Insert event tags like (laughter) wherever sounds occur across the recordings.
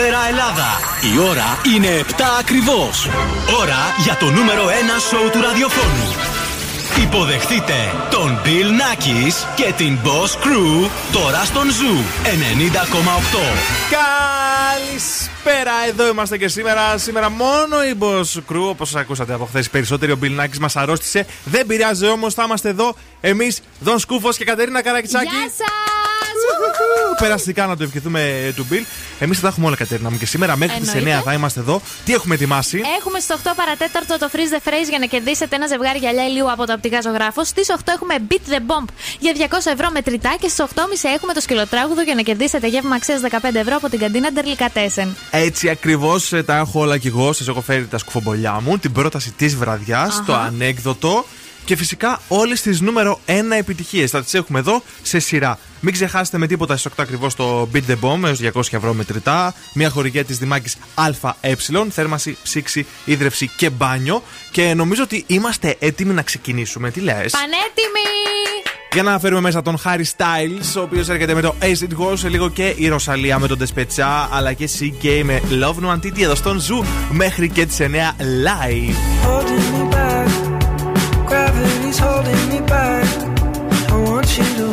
Καλησπέρα Ελλάδα. Η ώρα είναι 7 ακριβώς. Ώρα για το νούμερο 1 σόου του ραδιοφώνου. Υποδεχτείτε τον Bill Nakis και την Boss Crew τώρα στον Zoo 90,8. Καλησπέρα, εδώ είμαστε και σήμερα. Σήμερα μόνο η Boss Crew, όπως ακούσατε από χθες περισσότερο, ο Bill Nakis μας αρρώστησε. Δεν πειράζει όμως, θα είμαστε εδώ εμείς, Δον Σκούφος και Κατερίνα Καρακιτσάκη. Γεια σας! Περαστικά να το ευχηθούμε του Bill. Εμείς θα τα έχουμε όλα, Κατερίνα μου. Και σήμερα μέχρι τις 9 Εννοείται. θα είμαστε εδώ. Τι έχουμε ετοιμάσει; Έχουμε στις 8 παρατέταρτο το Freeze the Phrase για να κερδίσετε ένα ζευγάρι γυαλιά ηλίου από το οπτικά ζωγράφο. Στις 8 έχουμε Beat the Bomb για 200 ευρώ μετρητά. Και στις 8.30 έχουμε το σκυλοτράγουδο για να κερδίσετε γεύμα αξίας 15 ευρώ από την καντίνα Ντερλικατέσεν. Έτσι ακριβώς τα έχω όλα κι εγώ. Σας έχω φέρει τα σκουφομπολιά μου, την πρόταση της βραδιάς, το ανέκδοτο και φυσικά όλες τις νούμερο 1 επιτυχίες. Θα τις έχουμε εδώ σε σειρά. Μην ξεχάσετε με τίποτα στις 8 ακριβώς το Beat the Bomb έως 200 ευρώ μετρητά. Μια χορηγία της Δημάκης ΑΕ. Θέρμαση, ψύξη, ύδρευση και μπάνιο. Και νομίζω ότι είμαστε έτοιμοι να ξεκινήσουμε. Τι λες; Πανέτοιμοι! Για να φέρουμε μέσα τον Harry Styles, ο οποίος έρχεται με το As It Was, σε λίγο και η Rosalía με το Despechá, αλλά και CKay με Love Nwantiti εδώ στον Zoo μέχρι και τις 9 live. you do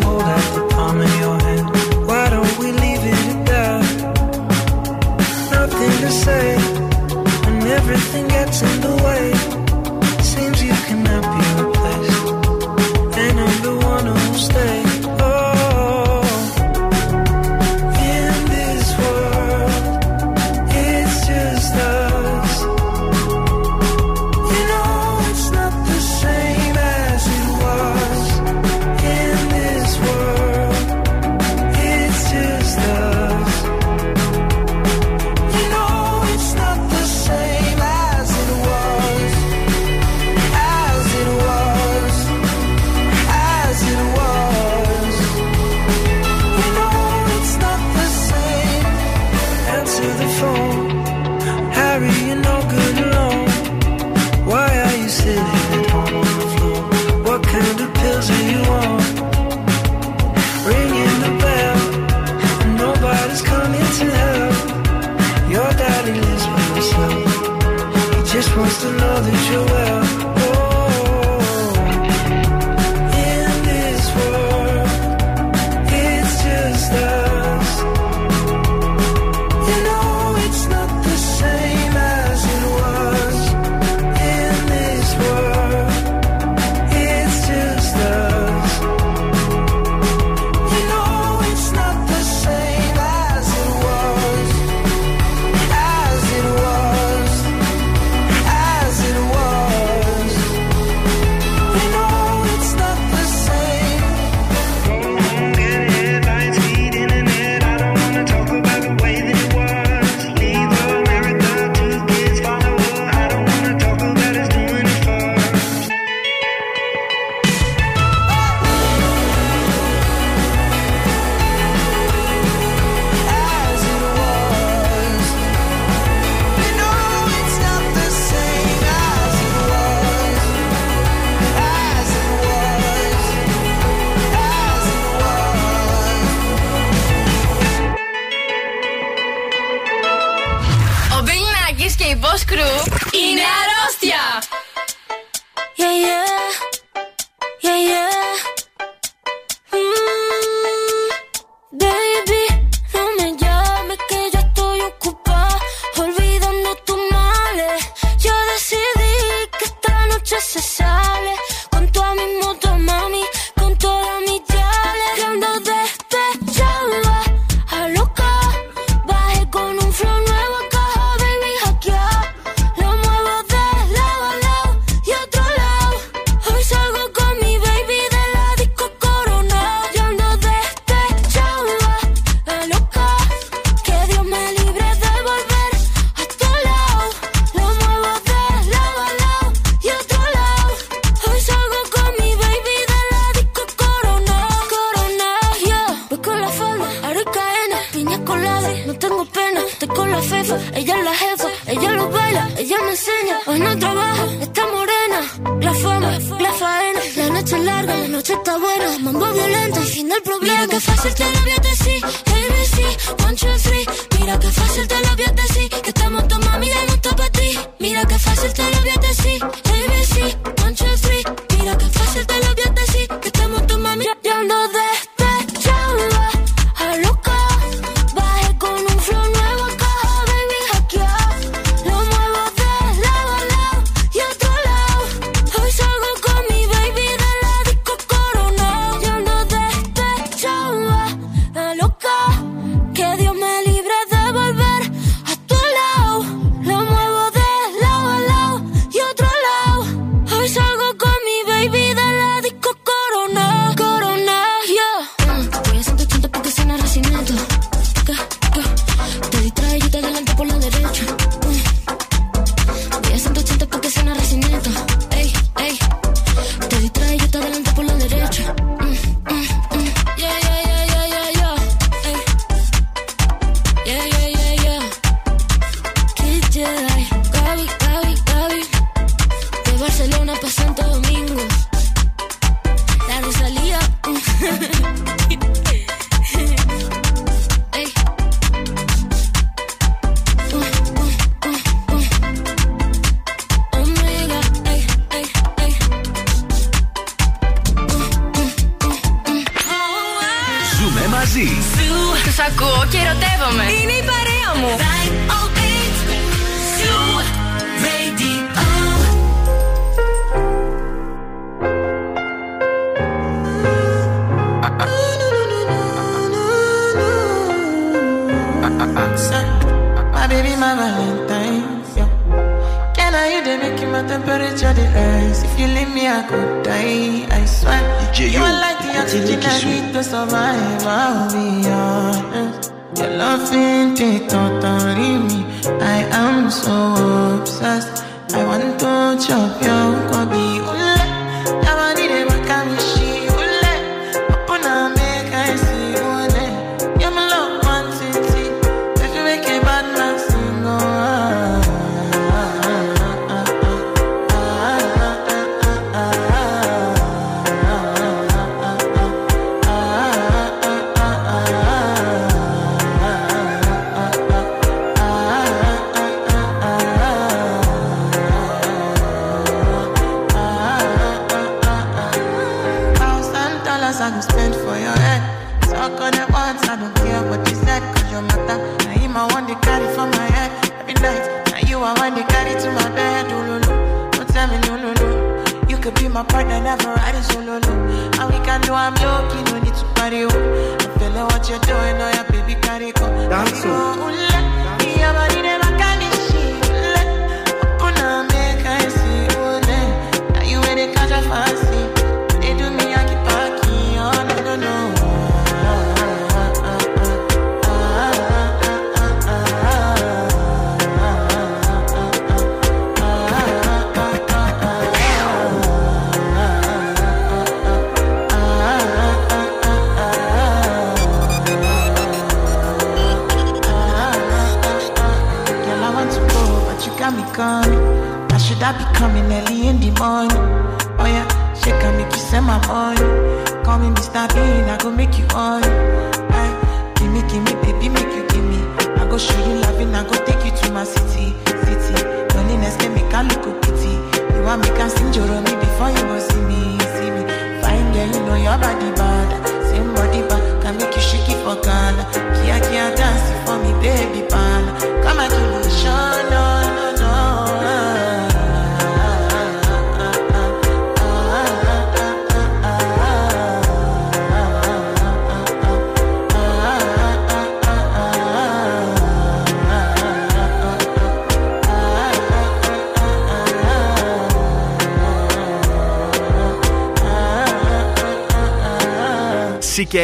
CK,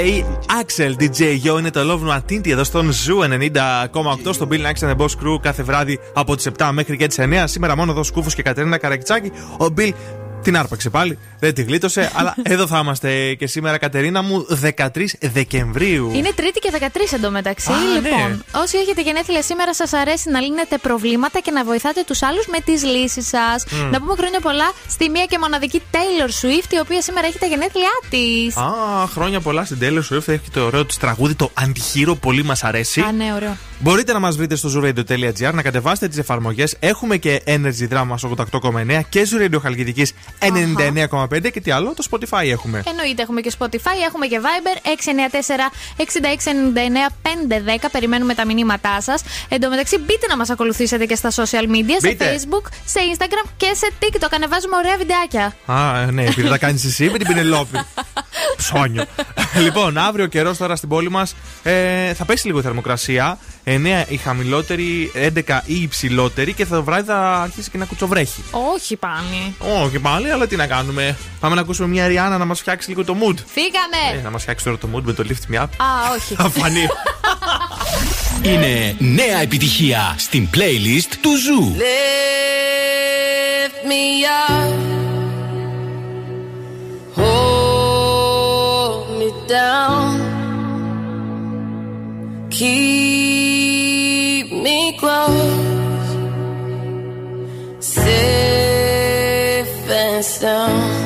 Axel DJ Yo είναι το Love Martinti εδώ στον Zoo 90,8 στον Bill Nax and Boss Crew κάθε βράδυ από τις 7 μέχρι και τις 9. Σήμερα μόνο εδώ σκούφος και Κατερίνα Καρακιτσάκη. Ο Bill την άρπαξε πάλι, δεν τη γλίτωσε, (laughs) αλλά εδώ θα είμαστε και σήμερα, Κατερίνα μου, 13 Δεκεμβρίου. Είναι Τρίτη και 13 εντωμεταξύ. Α, ναι. λοιπόν, ναι. όσοι έχετε γενέθλια σήμερα, σας αρέσει να λύνετε προβλήματα και να βοηθάτε τους άλλους με τις λύσεις σας. Να πούμε χρόνια πολλά στη μία και μοναδική Taylor Swift, η οποία σήμερα έχει τα γενέθλιά της. Α, χρόνια πολλά στην Taylor Swift. Έχει το ωραίο της τραγούδι, το Αντιχείρο, πολύ μας αρέσει. Α, ναι, ωραίο. Μπορείτε να μας βρείτε στο zooradio.gr, να κατεβάσετε τις εφαρμογές. Έχουμε και Energy Drama 88,9 και Zooradio Χαλκιδικής 99,5 και τι άλλο, το Spotify έχουμε. Εννοείται, έχουμε και Spotify, έχουμε και Viber 694-6699-510. Περιμένουμε τα μηνύματά σας. Εν τω μεταξύ, μπείτε να μας ακολουθήσετε και στα social media, Μπείτε. σε Facebook, σε Instagram και σε TikTok. Ανεβάζουμε ωραία βιντεάκια. Α, ναι, επειδή τα κάνεις εσύ με την Πινελόπη. Ψώνιο. λοιπόν, αύριο καιρός τώρα στην πόλη μας ε, θα πέσει λίγο η θερμοκρασία. 9 η χαμηλότερη, 11 η υψηλότερη και το βράδυ θα αρχίσει και να κουτσοβρέχει. Όχι πάλι. Όχι πάλι, αλλά τι να κάνουμε. Πάμε να ακούσουμε μια Rihanna να μας φτιάξει λίγο το mood. Φύγαμε! Ε, να μας φτιάξει τώρα το mood με το Lift Me Up. Α, όχι. (laughs) Θα φανεί. (laughs) Είναι νέα επιτυχία στην playlist του Zoo. Lift me up, hold me down, keep me close, safe and sound.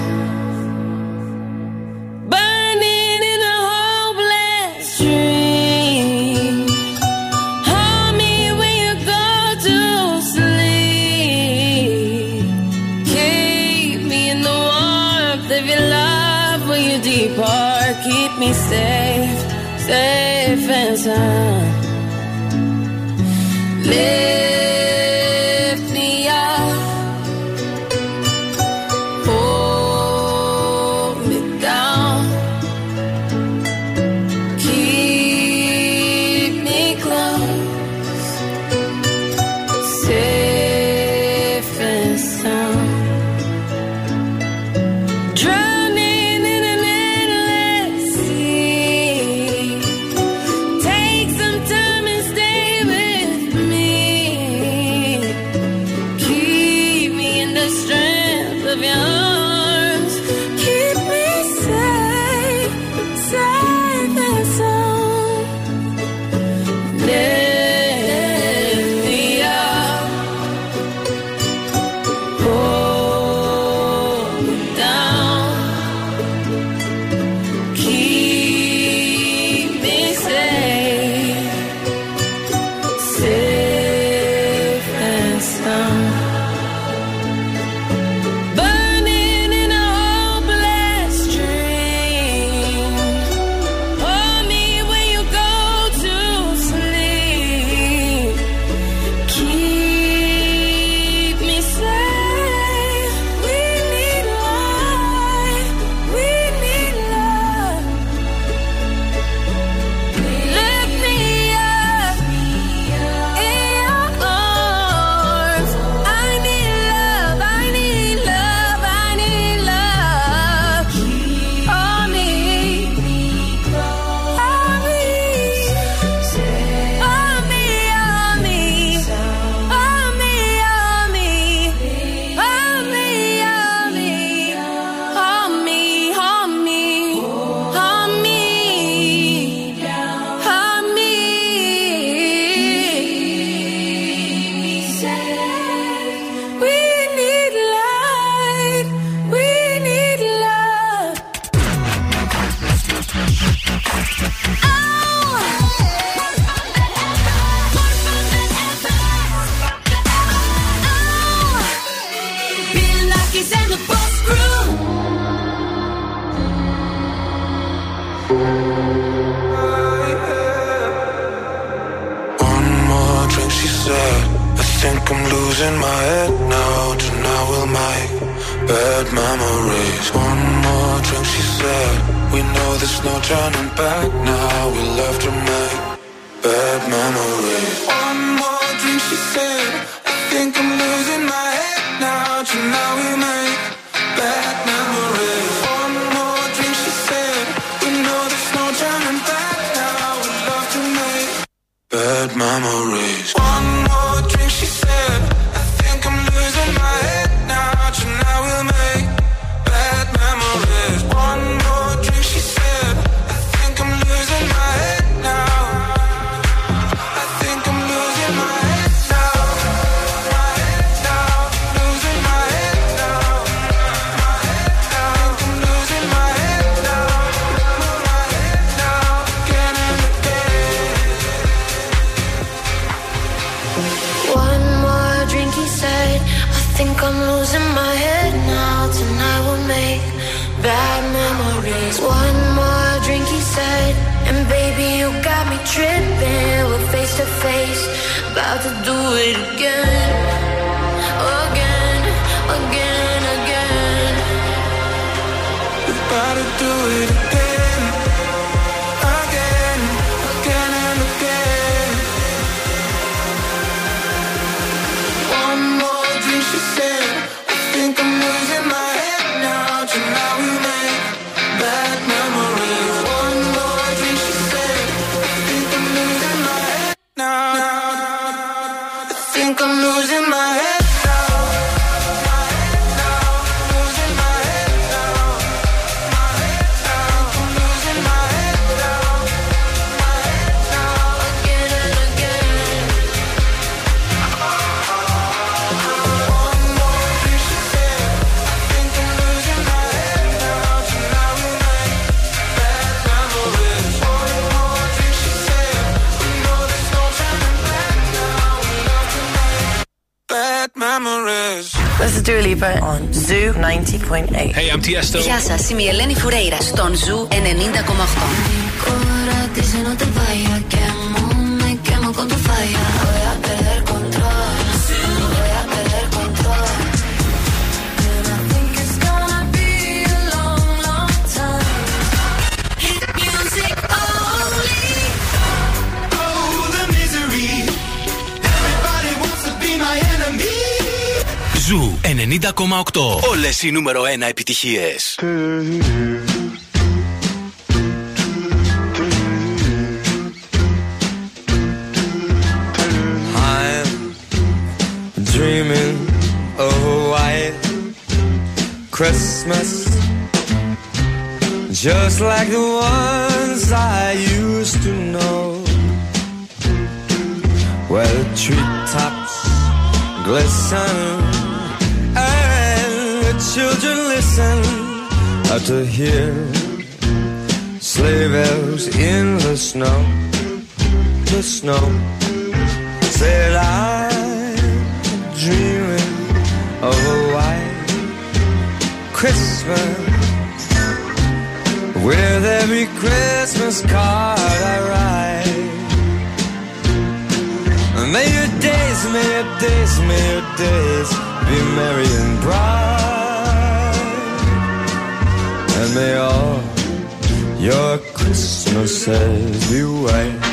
Yeah. On Hey, I'm Tiesto. Γεια σας, είμαι η Ελένη Φουρέιρα στον Zoo 90.8. 90,8. Όλε οι νούμερο 1 επιτυχίε. Dreaming of a white Christmas, just like the ones I used to know, where the treetops glisten children listen Out to hear sleigh bells in the snow The snow. Said I'm dreaming of a white Christmas. With every Christmas card I write. May your days, may your days, may your days be merry and bright they are. Your Christmases, says you wait.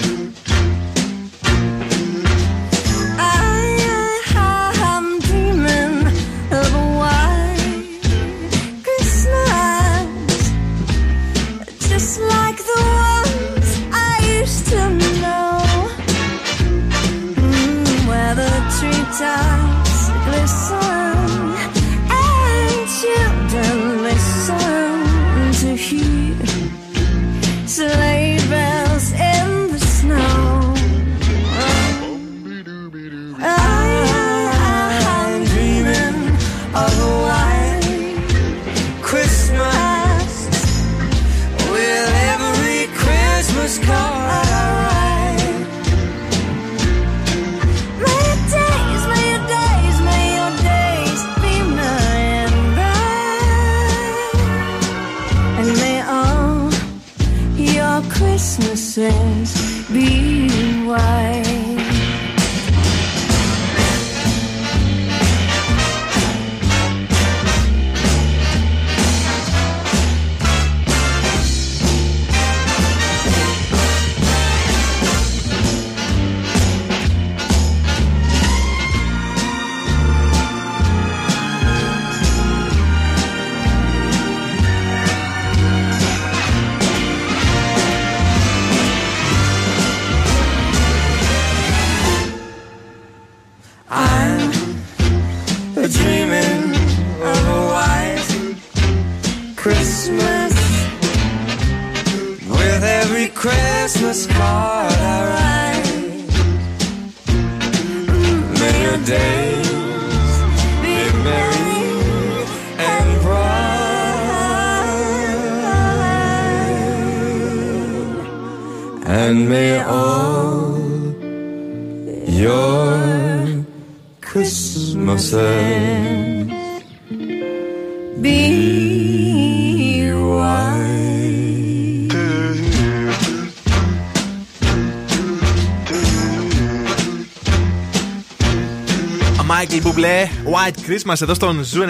White Christmas εδώ στον Zoo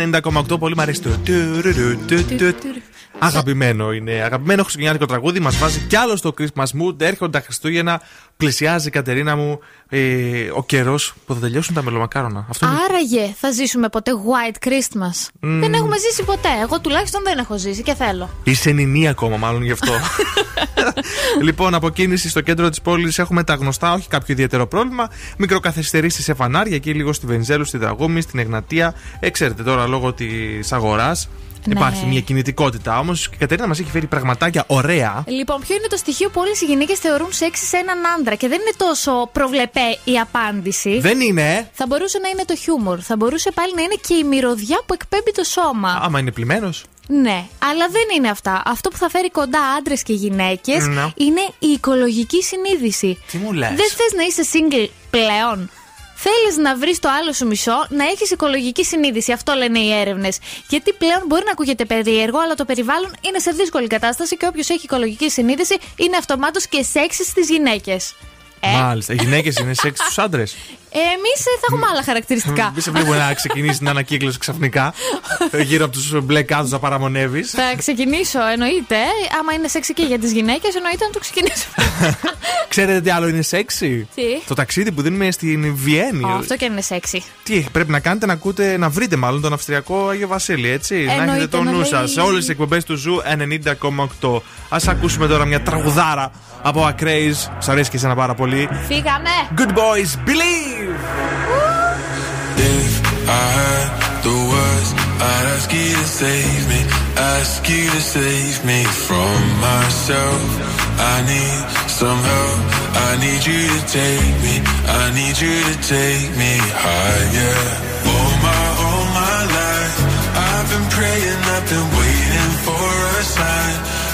90,8. Πολύ μ' αρέσει το. Αγαπημένο είναι. Αγαπημένο χριστουγεννιάτικο τραγούδι. Μας βάζει κι άλλο στο Christmas mood. Έρχονται τα Χριστούγεννα. Πλησιάζει η Κατερίνα μου ε, ο καιρός που θα τελειώσουν τα μελομακάρονα. Αυτό είναι. Άραγε θα ζήσουμε ποτέ White Christmas; Δεν έχουμε ζήσει ποτέ. Εγώ τουλάχιστον δεν έχω ζήσει και θέλω. Είσαι νινί ακόμα, μάλλον γι' αυτό. (laughs) λοιπόν, από κίνηση στο κέντρο της πόλης έχουμε τα γνωστά, όχι κάποιο ιδιαίτερο πρόβλημα. Μικροκαθυστερήσει σε φανάρια εκεί λίγο στη Βενζέλου, στη Δραγούμη, στην Εγνατία. Ε, ξέρετε τώρα λόγω της αγοράς. Ναι. Υπάρχει μια κινητικότητα. Όμως η Κατερίνα μας έχει φέρει πραγματάκια ωραία. Λοιπόν, ποιο είναι το στοιχείο που όλες οι γυναίκες θεωρούν σεξι σε έναν άντρα και δεν είναι τόσο προβλεπέ η απάντηση; Δεν είναι, ε. Θα μπορούσε να είναι το χιούμορ. Θα μπορούσε πάλι να είναι και η μυρωδιά που εκπέμπει το σώμα. Άμα είναι πλημμένος. Ναι, αλλά δεν είναι αυτά. Αυτό που θα φέρει κοντά άντρες και γυναίκες Ναι. είναι η οικολογική συνείδηση. Τι μου λες; Δεν θες να είσαι single πλέον; Θέλεις να βρεις το άλλο σου μισό, να έχεις οικολογική συνείδηση. Αυτό λένε οι έρευνες. Γιατί πλέον μπορεί να ακούγεται περίεργο, αλλά το περιβάλλον είναι σε δύσκολη κατάσταση και όποιος έχει οικολογική συνείδηση είναι αυτομάτως και σεξι στις γυναίκες. Ε, Μάλιστα. Οι γυναίκες είναι σεξ στους άντρες. (laughs) Εμείς θα έχουμε άλλα χαρακτηριστικά. Μην σε βλέπω να ξεκινήσει την ανακύκλωση ξαφνικά. ε, Γύρω από τους μπλε κάδου να παραμονεύεις. Θα ξεκινήσω, εννοείται. Άμα είναι σεξι και για τις γυναίκες, εννοείται να το ξεκινήσω. (laughs) Ξέρετε τι άλλο είναι σεξι; Τι; Το ταξίδι που δίνουμε στην Βιέννη. Ω, αυτό και είναι σεξι. Τι πρέπει να κάνετε, να ακούτε, να βρείτε μάλλον τον Αυστριακό Άγιο Βασίλη, έτσι. να Εννοείται, έχετε το να νου λέει- σας σε όλες τις εκπομπές του Zoo 90,8. Α ακούσουμε τώρα μια τραγουδάρα από Acraze. Σ' αρέσει και εσένα πάρα πολύ. Φύγαμε! Good boys, believe! If I had the words, I'd ask you to save me, ask you to save me from myself. I need some help. I need you to take me. I need you to take me higher. All my, all my life, I've been praying, I've been waiting for.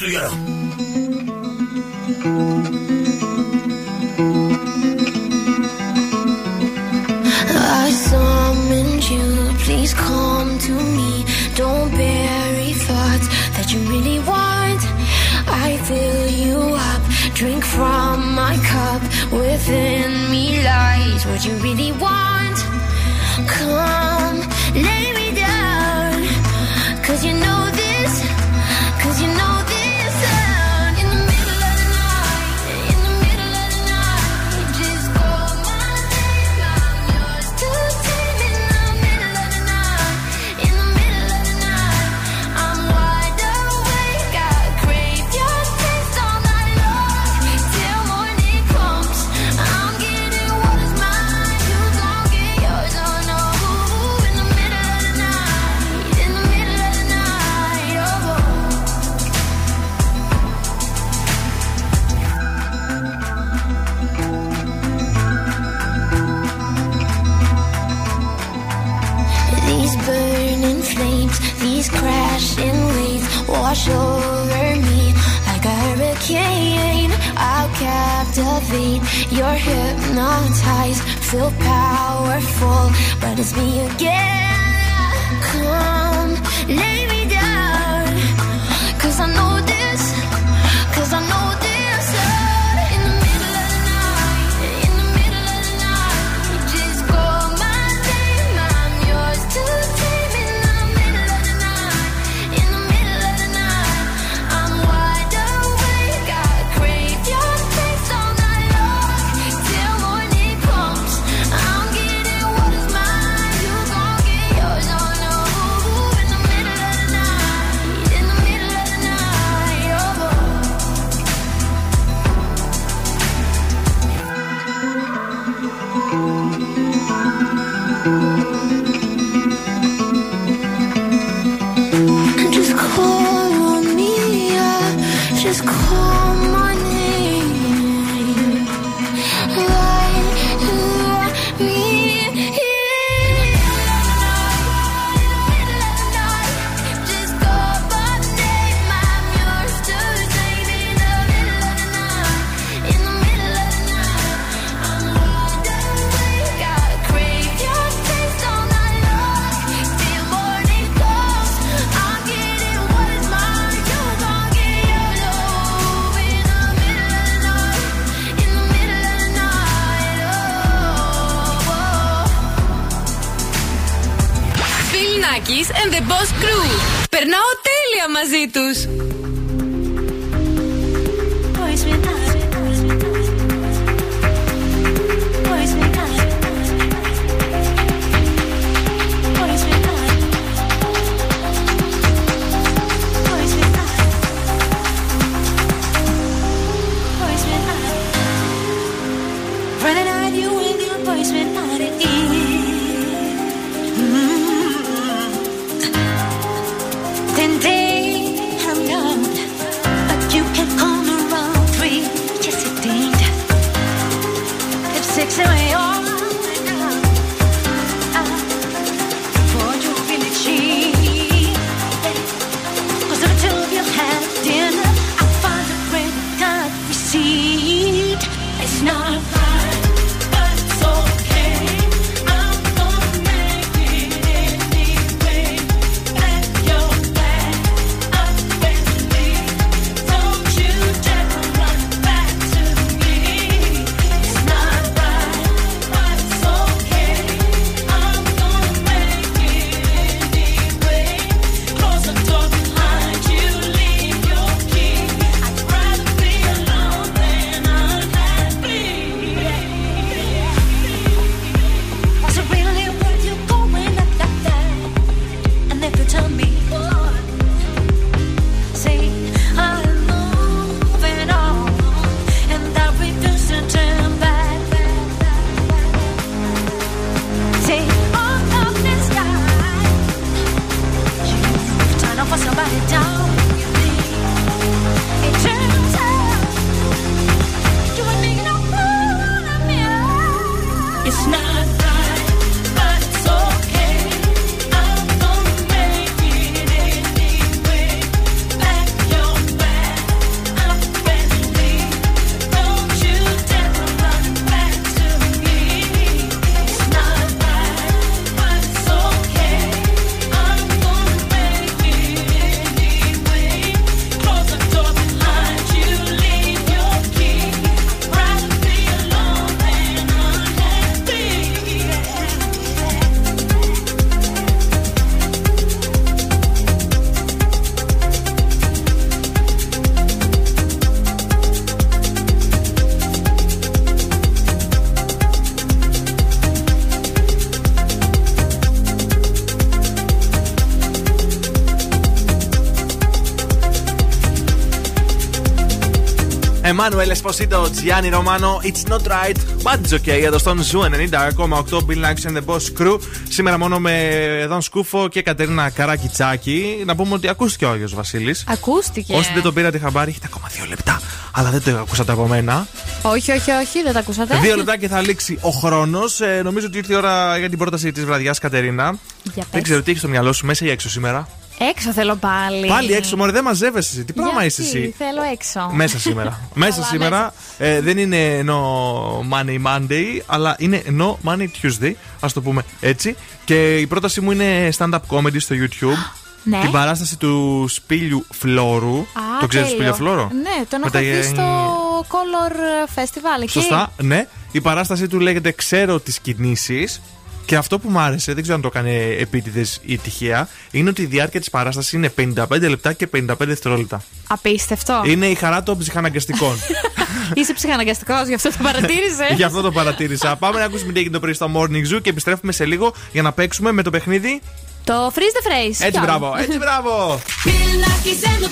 Καλά Emmanuel Esposito, Gianni Romano, It's not right, but it's okay. Εδώ στον Zoo 90,8 Bill Nakis and the Boss Crew. Σήμερα μόνο με Δον Σκούφο και Κατερίνα Καρακιτσάκη. Να πούμε ότι ακούστηκε ο Άγιος Βασίλης. Ακούστηκε. Όσοι δεν το πήρατε χαμπάρι, έχετε ακόμα δύο λεπτά. Αλλά δεν το ακούσατε από μένα. Όχι, όχι, όχι, δεν τα ακούσατε. Δύο λεπτά και θα λήξει ο χρόνος. Ε, νομίζω ότι ήρθε η ώρα για την πρόταση της βραδιάς, Κατερίνα. Για Δεν πες. ξέρω τι έχεις στο μυαλό σου, μέσα ή έξω σήμερα. Έξω θέλω πάλι. Πάλι έξω, μωρέ, δεν μαζεύεσαι εσύ. Τι πράγμα είσαι Γιατί; εσύ; Θέλω έξω. Μέσα σήμερα. (laughs) μέσα σήμερα ε, δεν είναι no money Monday, αλλά είναι no money Tuesday, ας το πούμε έτσι. Και η πρόταση μου είναι stand-up comedy στο YouTube. (gasps) Ναι. Την παράσταση του Σπίλιου Φλόρου. Α, το ξέρεις τέλειο. Σπίλιο Φλόρο; Ναι, τον Με έχω τα- δει στο Color Festival. εκεί. Σωστά, ναι. Η παράστασή του λέγεται Ξέρω τις κινήσεις. Και αυτό που μου άρεσε, δεν ξέρω αν το έκανε επίτηδες ή τυχαία, είναι ότι η διάρκεια της παράστασης είναι 55 λεπτά και 55 δευτερόλεπτα. Απίστευτο. Είναι η χαρά των ψυχαναγκαστικών. (laughs) Είσαι ψυχαναγκαστικός, γι' αυτό το παρατήρησες. Γι' αυτό το παρατήρησα. Πάμε να ακούσουμε τι έγινε το πρωί στο Morning Zoo και επιστρέφουμε σε λίγο για να παίξουμε με το παιχνίδι. Το freeze the phrase. Έτσι, Ποιο; μπράβο, έτσι, (laughs) μπράβο. Bill Nackis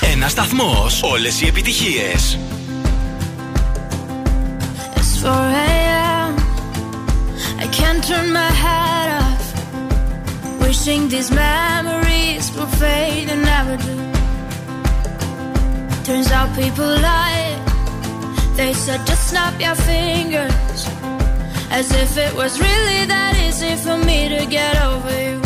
Ένα σταθμό. Όλε οι επιτυχίε. It's 4 a.m. I can't turn my head off. Wishing these memories will fade and never do. Turns out people lie. They said just snap your fingers. As if it was really that easy for me to get over you.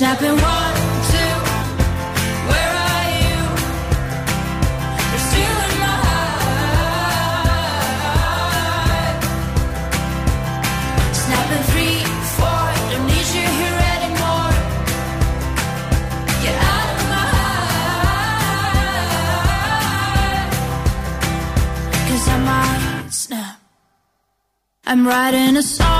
Snapping one, two. Where are you? You're still in my heart. Snapping three, four. Don't need you here anymore. Get out of my I might snap. I'm writing a song.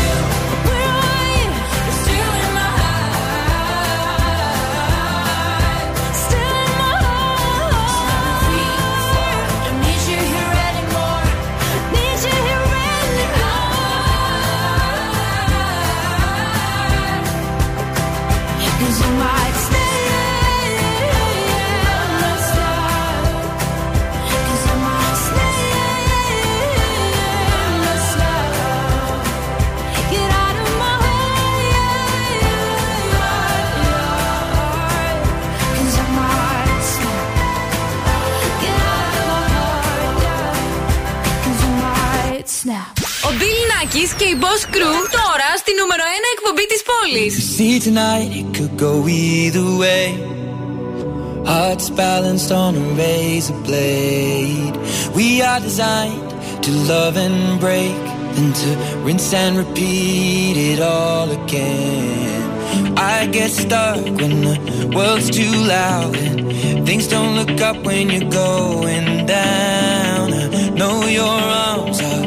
Bill Nackis και η Boss Crew τώρα στη νούμερο 1 εκπομπή της πόλης. See tonight, it could go either way. Hearts balanced on a razor blade. We are designed to love and break, then to rinse and repeat it all again. I get stuck when the world's too loud and things don't look up when you're going down. I know your arms are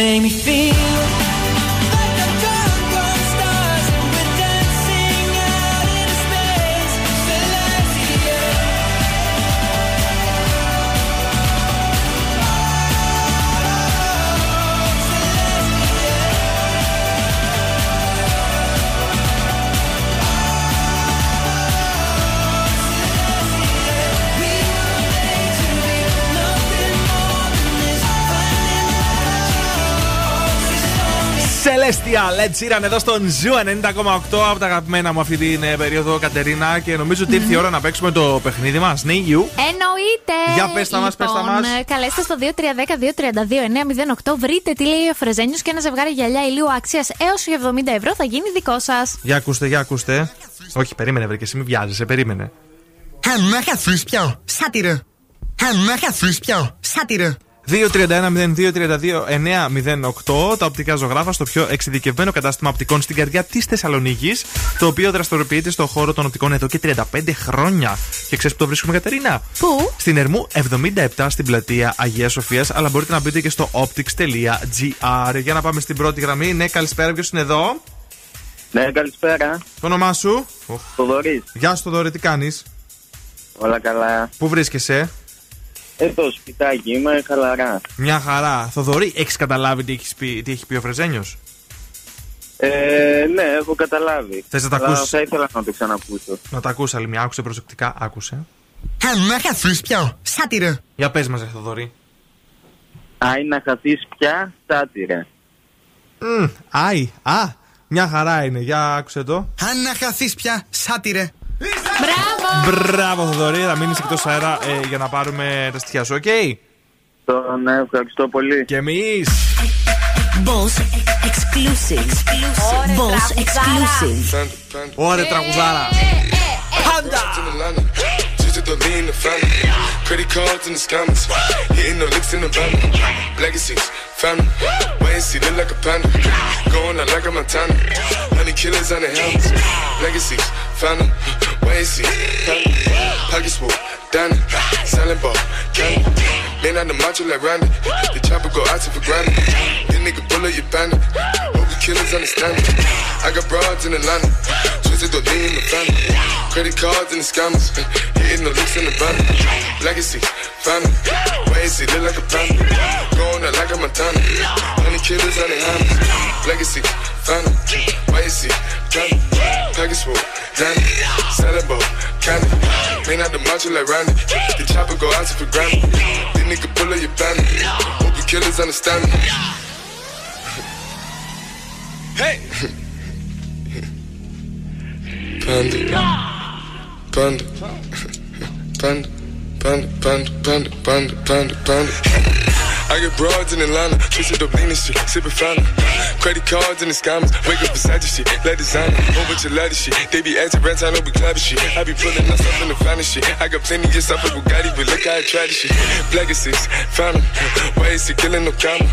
make me Celestia, Led Sheeran εδώ στον Ζου 90,8 από τα αγαπημένα μου αυτή την ε, περίοδο Κατερίνα και νομίζω ότι ήρθε η ώρα να παίξουμε το παιχνίδι μας. Ναι, you. Εννοείται! Για πες τα μας, πες τα μας. ε, Καλέστε στο 2310-232-908. Βρείτε τι λέει ο Φρεζένιος και ένα ζευγάρι γυαλιά ηλίου άξια έως 70 ευρώ θα γίνει δικό σας. Για ακούστε, για ακούστε. Όχι, περίμενε, βρε και εσύ μην βιάζεσαι, περίμενε. Han refus bjerg. Satire. Han refus bjerg. Satire. 231-0232-908 τα οπτικά ζωγράφα στο πιο εξειδικευμένο κατάστημα οπτικών στην καρδιά της Θεσσαλονίκης, το οποίο δραστηριοποιείται στον χώρο των οπτικών εδώ και 35 χρόνια. Και ξέρεις που το βρίσκουμε, Κατερίνα; Πού; Στην Ερμού 77 στην πλατεία Αγίας Σοφίας, αλλά μπορείτε να μπείτε και στο optics.gr. Για να πάμε στην πρώτη γραμμή. Ναι, καλησπέρα, ποιος είναι εδώ; Ναι, καλησπέρα. Το όνομά σου; Θοδωρής. Γεια σου, Θοδωρή, τι κάνεις; Όλα καλά. Πού βρίσκεσαι; Εδώ, σπιτάκι, είμαι χαλαρά. Μια χαρά. Θοδωρή, έχεις καταλάβει τι, έχεις πει, τι έχει πει ο Φρεζένιος; Ε, ναι, έχω καταλάβει. Θες να τα Αλλά ακούσεις; Θα ήθελα να το ξανακούσω. Να τα ακούσει άλλη μια. Άκουσε προσεκτικά. Άκουσε. Han refus bjerg. Satire. Για πες μας, Θοδωρή. Άι να χαθείς πια, σάτυρε. Μμ, Άι, α, μια χαρά είναι. Για άκουσε το. Han refus πια. Satire. Μπράβο! Μπράβο, Θοδωρή, θα μείνει εκτό αέρα ε, για να πάρουμε τα στοιχεία σου, οκ. Το, ναι, ευχαριστώ πολύ. Και εμεί. Boss exclusive. Boss exclusive. Ωραία, τραγουδάρα. Πάντα! Just to the lean the family. Credit cards in the scammers. Hitting the licks in the van. Legacies, family. Wait and see, look like a panda. Going out like a Montana. Honey killers on the helmets. Legacies, family. Family. Pockets full, Danny. Selling ball, candy. Man on the macho like Randy. The chopper go out to for granted. Nigga bullet, you bandit. Hope you killers understand me. I got broads in Atlanta, twisted the lean in the family. Credit cards and the scammers, (laughs) hitting the licks in the van. Legacy, family, why is he look like a panda? Going out like a Montana, honey killers on their hands. Legacy, family, why is he Johnny? Package full, Danny, ball, candy. May not the macho like Randy, the chopper go out for granted. This nigga pull up your bandit, hope you killers understand me. Hey! Panda. Panda. Panda. Panda. Panda. Panda. Panda. Panda. Panda. I get broads in Atlanta, twisted up lean and shit, sippin' fountain. Credit cards in the scammers, wake up beside your shit, let designer, whole bunch of lattice shit. They be acting rats, I know we clapping shit. I be pulling up in the finest shit. I got plenty just off of Bugatti, but look how I try this shit. Black six. Why is he killing no comma?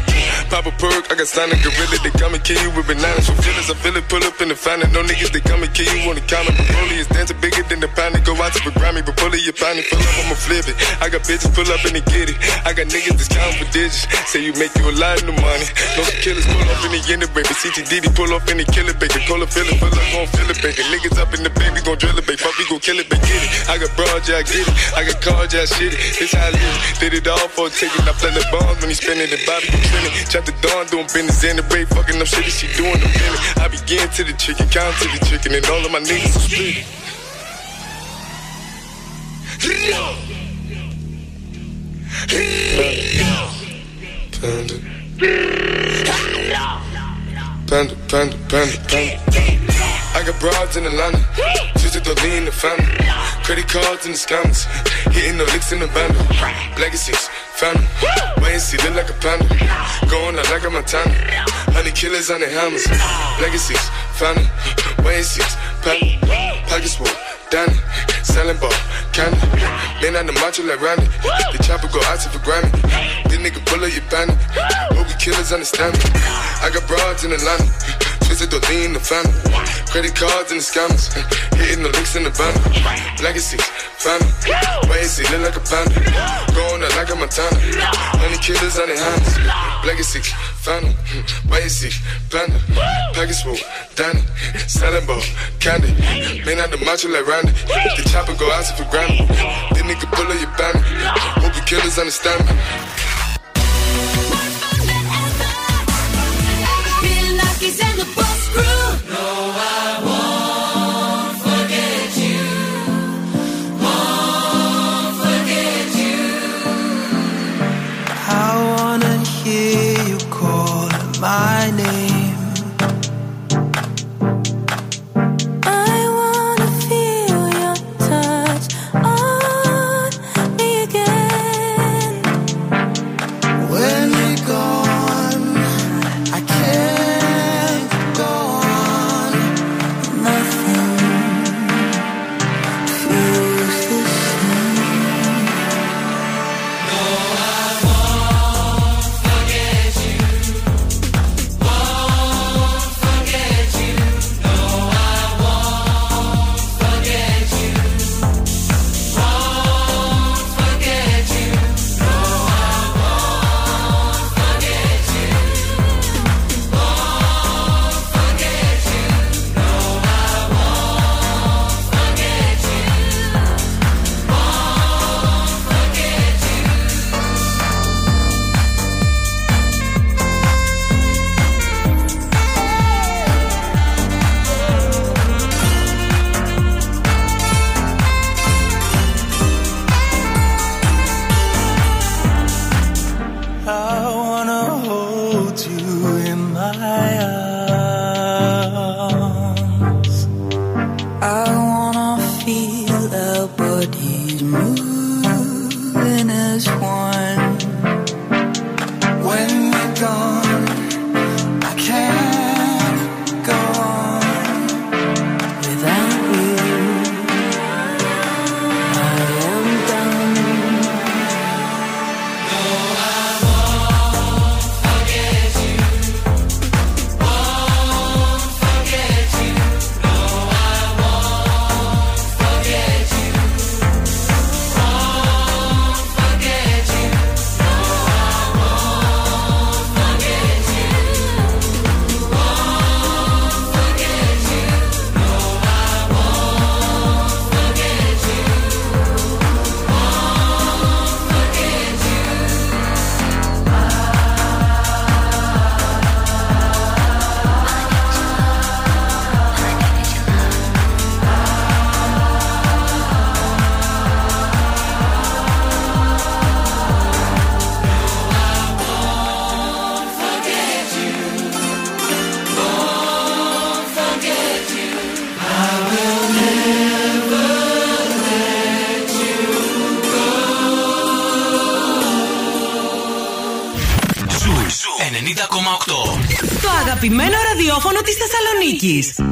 Pop a perk, I got signed a gorilla, they come and kill you with bananas. For feelings, I feel it, pull up in the fountain. No niggas, they come and kill you on the counter. Broly is dancing bigger than the pound. Go out to the Grammy, but pull it, you find it, pull up, I'ma flip it. I got bitches, pull up and they get it. I got niggas that's counting for digits. Say you make you a lot of money. No killers pull up in the end of baby. CTDD pull up in the killer baby. Call a feeling, pull up, gon' feel it, baby. Niggas up in the baby, gon' drill it, baby. Fuck, we gon' kill it, baby. Get it. I got broad, I get it. I got cards, yeah, I shit it. This how I live. Did it all for a ticket. I play the bombs when he spinning the Bobby, you trending. Chop the dawn, doing business in the break. Fucking up shit, she doing the minute. I begin to the chicken, count to the chicken, and all of my niggas are split. Panda. Panda, panda, panda, panda. I got broads in Atlanta, twisted the lean in the family. Credit cards and the scammers, hitting the licks in the bundle. Legacies, family, wait and see, look like a panda. Going out like a Montana, honey killers on the hammers. Legacies, family, wait and see, panda. Pockets full, Danny, selling ball, candy. Man on the macho like Randy, the chopper go out to for Grammy. This nigga pull up your hope we killers understand me. I got broads in the Atlanta, twisted the lean the family. Credit cards and the scammers, hitting the links in the bundle. Legacy, family, why is he look like a panda? Going out like a Montana, honey killers on their hands. Legacy, family, why is he panda? Package full, Danny, selling ball, candy. Man out the macho like Randy, the chopper go out for granted. This nigga pull up your bandit, hope you killers understand me. Gone, Kiss.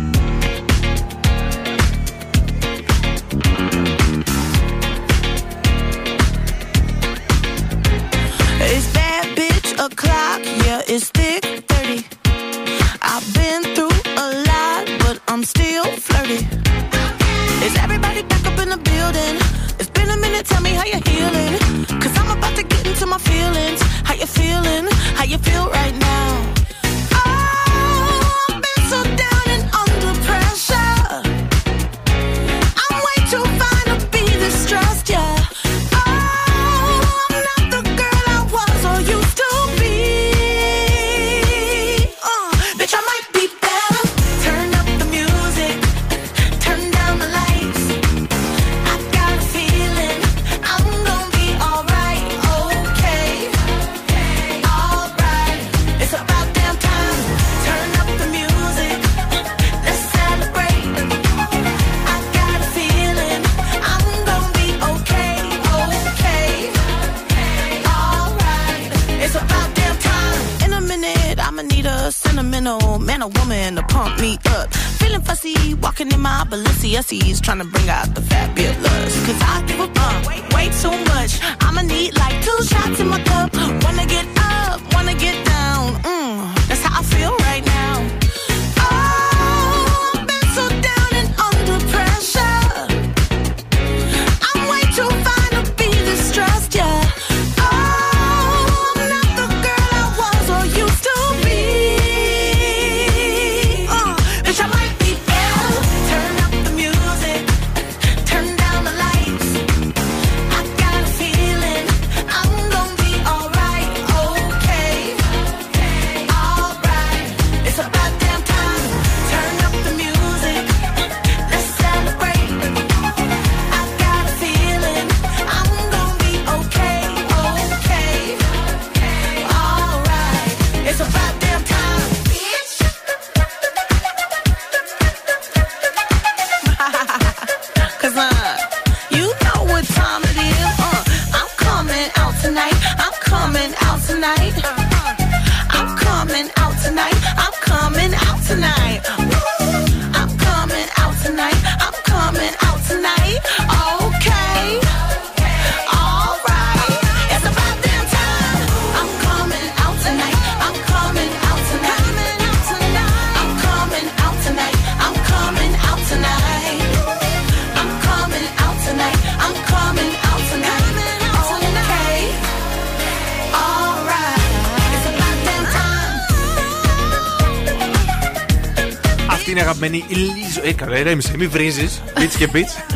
Ηρέμησε, μην βρίζεις. Beats και beats.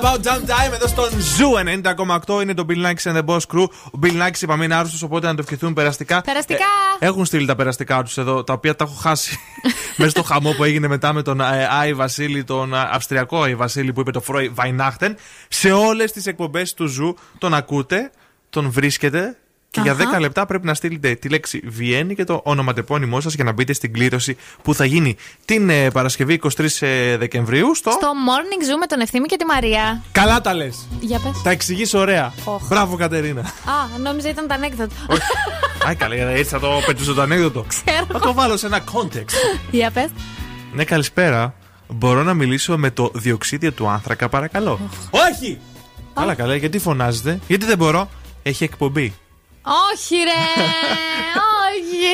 About Jam Time εδώ στον Zoo 90,8 είναι το Bill Nakis and the Boss Crew. Ο Bill Nakis είπαμε είναι άρρωστος, οπότε να το ευχηθούν περαστικά. Περαστικά! Ε, έχουν στείλει τα περαστικά τους εδώ, τα οποία τα έχω χάσει (laughs) μέσα στο χαμό που έγινε μετά με τον ε, Άι Βασίλη, τον ε, Αυστριακό Άι Βασίλη που είπε το Frohe Weihnachten. Σε όλες τις εκπομπές του Zoo τον ακούτε, τον βρίσκετε και για Αχα. 10 λεπτά πρέπει να στείλετε τη λέξη Βιέννη και το ονοματεπώνυμό σας για να μπείτε στην κλήρωση που θα γίνει την ε, Παρασκευή 23 ε, Δεκεμβρίου στο. Στο morning zoo με τον Ευθύμη και τη Μαρία. Καλά τα λες. Για πες. Τα εξηγείς ωραία. Οχ. Μπράβο, Κατερίνα. Α, νόμιζα ήταν τα ανέκδοτα. Άι, καλά, έτσι θα το πετούσε το ανέκδοτο. Ξέρω. Θα το βάλω σε ένα context. Για πες. Ναι, καλησπέρα. Μπορώ να μιλήσω με το διοξίδιο του άνθρακα, παρακαλώ; Όχι! Καλά, καλά, γιατί φωνάζετε, Γιατί δεν μπορώ; Έχει εκπομπή. Όχι, ρε! Όχι!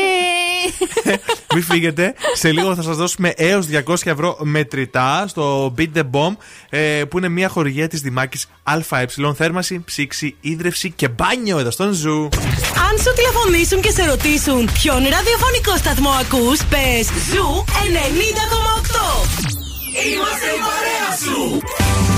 (laughs) Μην φύγετε. Σε λίγο θα σας δώσουμε έως 200 ευρώ μετρητά στο Beat the Bomb, ε, που είναι μια χορηγία της Δημάκης ΑΕ. Θέρμαση, ψύξη, ύδρευση και μπάνιο εδώ στον Zoo. Αν σου τηλεφωνήσουν και σε ρωτήσουν ποιον ραδιοφωνικό σταθμό ακούς, πες Zoo 90,8. Είμαστε η παρέα σου.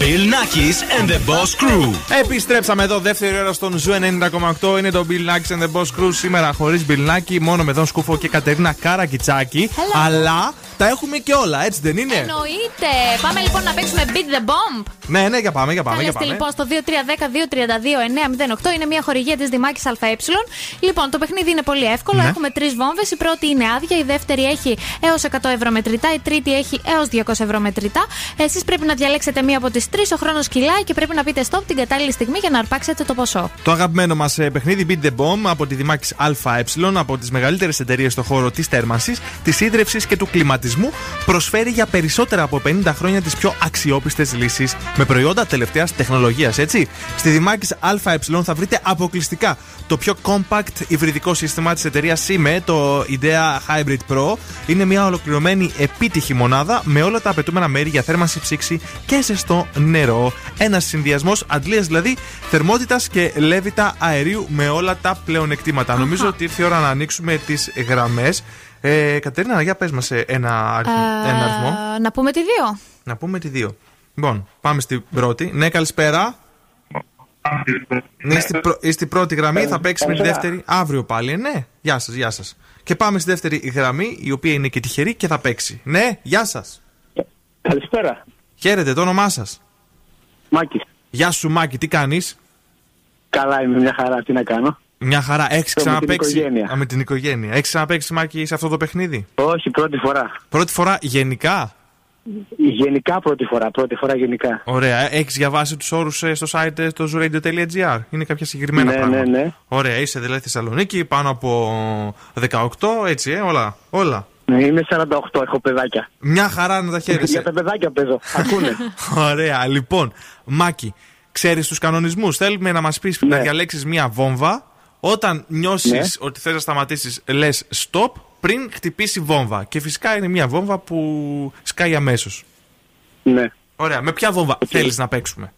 Bill Nackis and the Boss Crew. Επιστρέψαμε εδώ, δεύτερη ώρα στον Zoo 90,8. Είναι το Bill Nakis and the Boss Crew. Σήμερα χωρίς Bill Nakis, μόνο με τον Σκούφο και Κατερίνα Καρακιτσάκη. Hello. Αλλά Τα έχουμε και όλα, έτσι δεν είναι; Εννοείται. Πάμε λοιπόν να παίξουμε Beat the Bomb. Ναι, ναι, για πάμε, για πάμε. Για Καλέστε πάμε. λοιπόν στο 2310-232-908. Είναι μια χορηγία της Δημάκης ΑΕ. Λοιπόν, το παιχνίδι είναι πολύ εύκολο. Ναι. Έχουμε τρεις βόμβες. Η πρώτη είναι άδεια, η δεύτερη έχει έως 100 ευρώ μετρητά, η τρίτη έχει έως 200 ευρώ μετρητά. Εσείς πρέπει να διαλέξετε μία από τις τρεις. Ο χρόνος κυλάει και πρέπει να πείτε stop την κατάλληλη στιγμή για να αρπάξετε το ποσό. Το αγαπημένο μας παιχνίδι Beat the Bomb από τη Δημάκης ΑΕ, από τις μεγαλύτερες εταιρείες στον χώρο της θέρμανσης, της ίδρυυση και του κλιματισμού, προσφέρει για περισσότερα από 50 χρόνια τις πιο αξιόπιστες λύσεις με προϊόντα τελευταίας τεχνολογίας, έτσι. Στη Δημάκης ΑΕ θα βρείτε αποκλειστικά το πιο compact υβριδικό σύστημα της εταιρείας SIME, το IDEA Hybrid Pro. Είναι μια ολοκληρωμένη επίτυχη μονάδα με όλα τα απαιτούμενα μέρη για θέρμανση, ψήξη και ζεστό νερό. Ένας συνδυασμός αντλίας δηλαδή θερμότητας και λέβητα αερίου με όλα τα πλεονεκτήματα. Νομίζω ότι ήρθε η ώρα να ανοίξουμε τις γραμμές. Ε, Κατερίνα, για πες μας ε, ένα, αριθμό- ένα αριθμό. Ε, να πούμε τη δύο. Να πούμε τη δύο. Λοιπόν, πάμε στην πρώτη. Ναι, καλησπέρα. Ναι, είστε, πρω- είστε η πρώτη γραμμή, θα παίξει με τη Καλησπέρα. δεύτερη αύριο πάλι. Ε, Ναι, γεια σας, γεια σας. Και πάμε στη δεύτερη γραμμή, η οποία είναι και τυχερή και θα παίξει. Ναι, γεια σας. Καλησπέρα. Χαίρετε, το όνομά σας. Μάκης. Γεια σου, Μάκη, τι κάνεις; Καλά είμαι μια χαρά, τι να κάνω; Μια χαρά, έχεις Το με την ξαναπέξει. οικογένεια. Α, με την οικογένεια. Έχεις ξαναπέξει, Μάκη, σε αυτό το παιχνίδι; Όχι, πρώτη φορά. Πρώτη φορά γενικά; Γενικά πρώτη φορά, πρώτη φορά γενικά. Ωραία. Έχεις διαβάσει τους όρους στο site ε, στο zooradio.gr; Είναι κάποια συγκεκριμένα Ναι, πράγματα. ναι, ναι. Ωραία. Είσαι δηλαδή Θεσσαλονίκη, πάνω από 18, έτσι, ε, όλα. όλα. Ναι, είμαι 48, έχω παιδάκια. Μια χαρά να τα Για χαίρεσαι. τα παιδάκια παίζω. (laughs) Ακούνε. Ωραία. Λοιπόν, Μάκη, ξέρεις τους κανονισμούς. Θέλουμε να μας πεις να διαλέξεις μία βόμβα. Όταν νιώσεις Ναι. ότι θες να σταματήσεις, λες stop πριν χτυπήσει βόμβα. Και φυσικά είναι μία βόμβα που σκάει αμέσως. Ναι. Ωραία. Με ποια βόμβα θέλεις θέλεις να παίξουμε;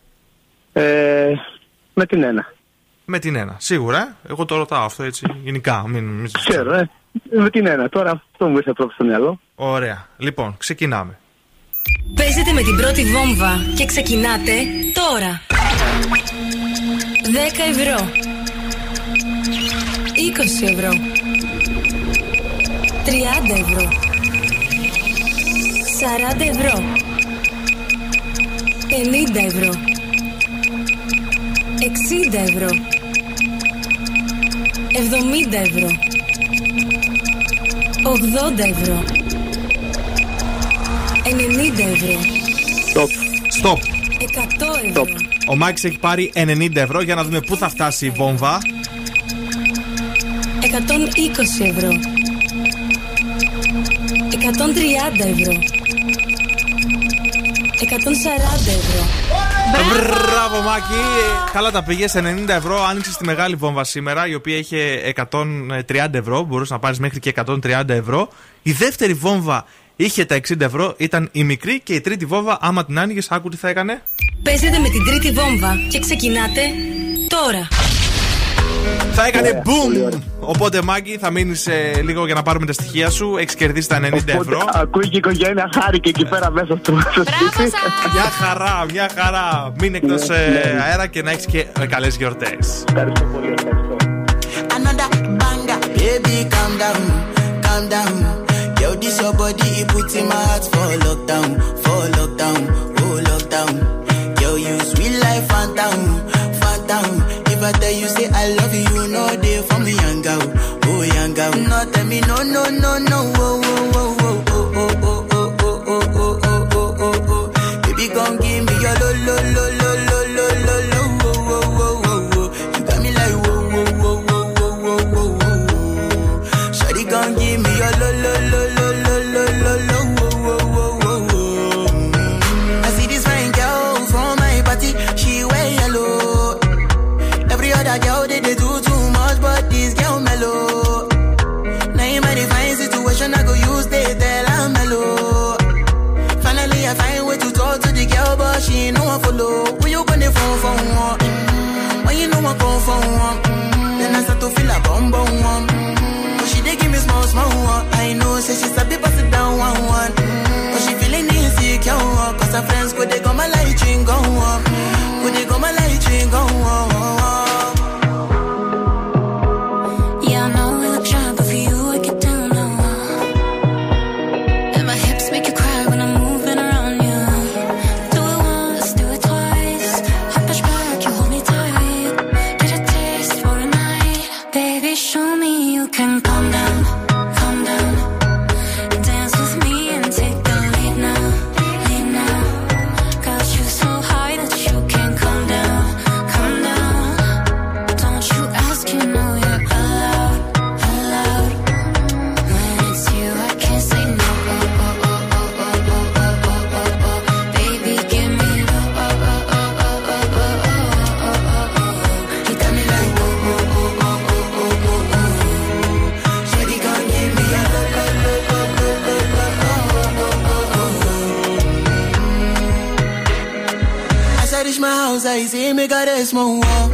Ε, με την ένα. Με την ένα. Σίγουρα. ε. Εγώ το ρωτάω αυτό έτσι γενικά. Μην, μην... Ξέρω, ε. Με την ένα. Τώρα αυτό μου ήρθε πρώτο στο μυαλό. Ωραία. Λοιπόν, ξεκινάμε. Παίζετε με την πρώτη βόμβα και ξεκινάτε τώρα. 10 ευρώ. 20 ευρώ. 30 ευρώ. 40 ευρώ. 50 ευρώ. 60 ευρώ. 70 ευρώ. 80 ευρώ. 90 ευρώ. Stop. Stop. 100 ευρώ. Ο Μάκης έχει πάρει 90 ευρώ για να δούμε πού θα φτάσει η βόμβα. 120 ευρώ. 130 ευρώ. 140 ευρώ. Μπράβο, Μάκη! Καλά τα πήγες. 90 ευρώ άνοιξες τη μεγάλη βόμβα σήμερα, η οποία είχε 130 ευρώ. Μπορούσες να πάρεις μέχρι και 130 ευρώ. Η δεύτερη βόμβα είχε τα 60 ευρώ, ήταν η μικρή. Και η τρίτη βόμβα, άμα την άνοιγες, άκου τι θα έκανε. Παίζετε με την τρίτη βόμβα και ξεκινάτε τώρα. Θα έκανε boom! Οπότε, Μάκη, θα μείνεις λίγο για να πάρουμε τα στοιχεία σου. Έχεις κερδίσει τα 90 ευρώ. Ακούει και η οικογένεια χάρηκε εκεί πέρα μέσα στο στο σπίτι. Μια χαρά, μια χαρά. Μην εκτός ναι. αέρα και να έχεις και καλές γιορτές. Ευχαριστώ πολύ, ευχαριστώ. Another banger, baby, calm down, calm down. Yo, this your body, it puts in my heart for lockdown, for lockdown, oh lockdown. Yo, you sweet life, phantom, phantom. If I tell you say I love you, you know they for me, young girl, oh young girl. No, tell me no, no, no, no, oh, oh, y si me small moa.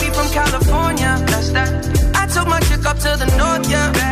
we from California. That's that. I took my chick up to the north, yeah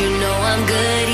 you know I'm good,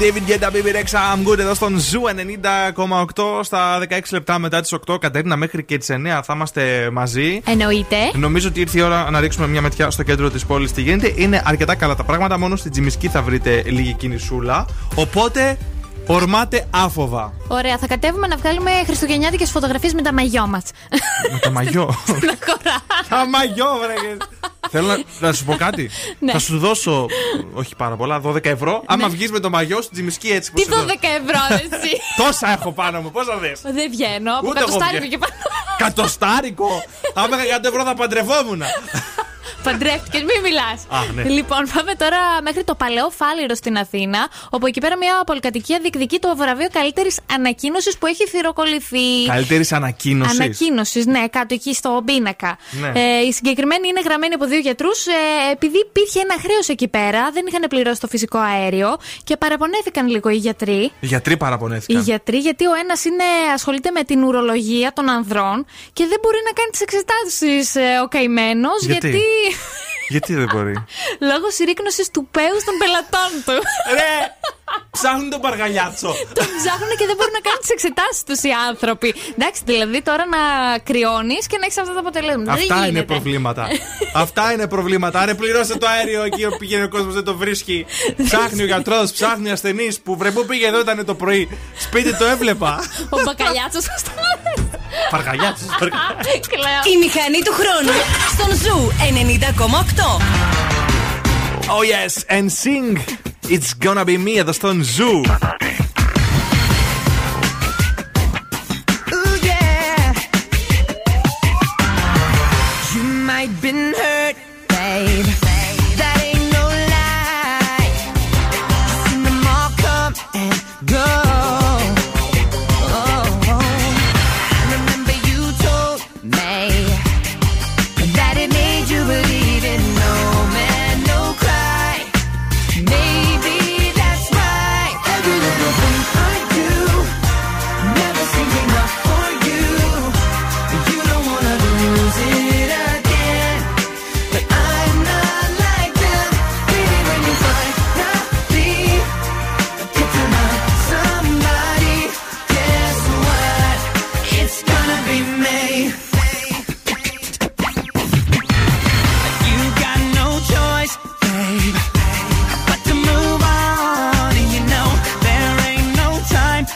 David Guetta, Bebe Rexha, I'm good εδώ στον Zoo 90,8 στα 16 λεπτά μετά τις 8. Κατέρινα, μέχρι και τις 9 θα είμαστε μαζί. Εννοείται. Νομίζω ότι ήρθε η ώρα να ρίξουμε μια ματιά στο κέντρο της πόλης. Τι γίνεται, είναι αρκετά καλά τα πράγματα. Μόνο στην Τσιμισκή θα βρείτε λίγη κινησούλα. Οπότε ορμάτε άφοβα. Ωραία, θα κατέβουμε να βγάλουμε χριστουγεννιάτικες φωτογραφίες με τα μαγιό μας. Με το μαγιό. (laughs) Τα μαγιό, βρε. Θέλω να, να σου πω κάτι. Ναι. Θα σου δώσω, όχι πάρα πολλά, 12 ευρώ. Άμα βγεις με το μαγιό στην Τζιμισκή έτσι. Τι πώς σε 12 δω. ευρώ, εσύ; (laughs) Τόσα έχω πάνω μου, πώ θα δεις; Δεν βγαίνω. Από Ούτε εγώ κατοστάρικο βγαίνω. και πάνω. Κατοστάρικο! Άμα είχα 100 ευρώ θα παντρευόμουν. Παντρεύτηκες, μην μιλάς. Α, ναι. Λοιπόν, πάμε τώρα μέχρι το παλαιό Φάληρο στην Αθήνα, όπου εκεί πέρα μια πολυκατοικία διεκδικεί το βραβείο καλύτερης ανακοίνωσης που έχει θηροκολληθεί. Καλύτερης ανακοίνωσης. Ανακοίνωσης, ναι, κάτω εκεί στο πίνακα. Ναι. Ε, η συγκεκριμένη είναι γραμμένη από δύο γιατρούς, ε, επειδή υπήρχε ένα χρέος εκεί πέρα, δεν είχαν πληρώσει το φυσικό αέριο και παραπονέθηκαν λίγο οι γιατροί. Οι γιατροί Οι παραπονέθηκαν. γιατροί, γιατί ο ένας ασχολείται με την ουρολογία των ανδρών και δεν μπορεί να κάνει τις εξετάσεις ο καημένος, Γιατί; γιατί. Γιατί δεν μπορεί; Λόγω συρρήκνωσης του πέου των πελατών του. Ρε! Ψάχνουν τον παργαλιάτσο. Τον ψάχνουν και δεν μπορούν να κάνουν τις εξετάσεις τους οι άνθρωποι. Εντάξει, δηλαδή τώρα να κρυώνεις και να έχεις αυτά τα αποτελέσματα. Δεν Αυτά είναι γίνεται. προβλήματα. Αυτά είναι προβλήματα. Άρα πληρώσε το αέριο εκεί όπου πηγαίνει ο κόσμος, δεν το βρίσκει. Ψάχνει ο γιατρός, ψάχνει ο ασθενής που βρε πού πήγε εδώ ήταν το πρωί. Σπίτι το έβλεπα. Ο μπακαλιάτσος στο Φαργαλιάς τη. Η μηχανή του χρόνου στον Ζου 90,8. Oh yes, and sing. It's gonna be me εδώ στον Ζου. Been.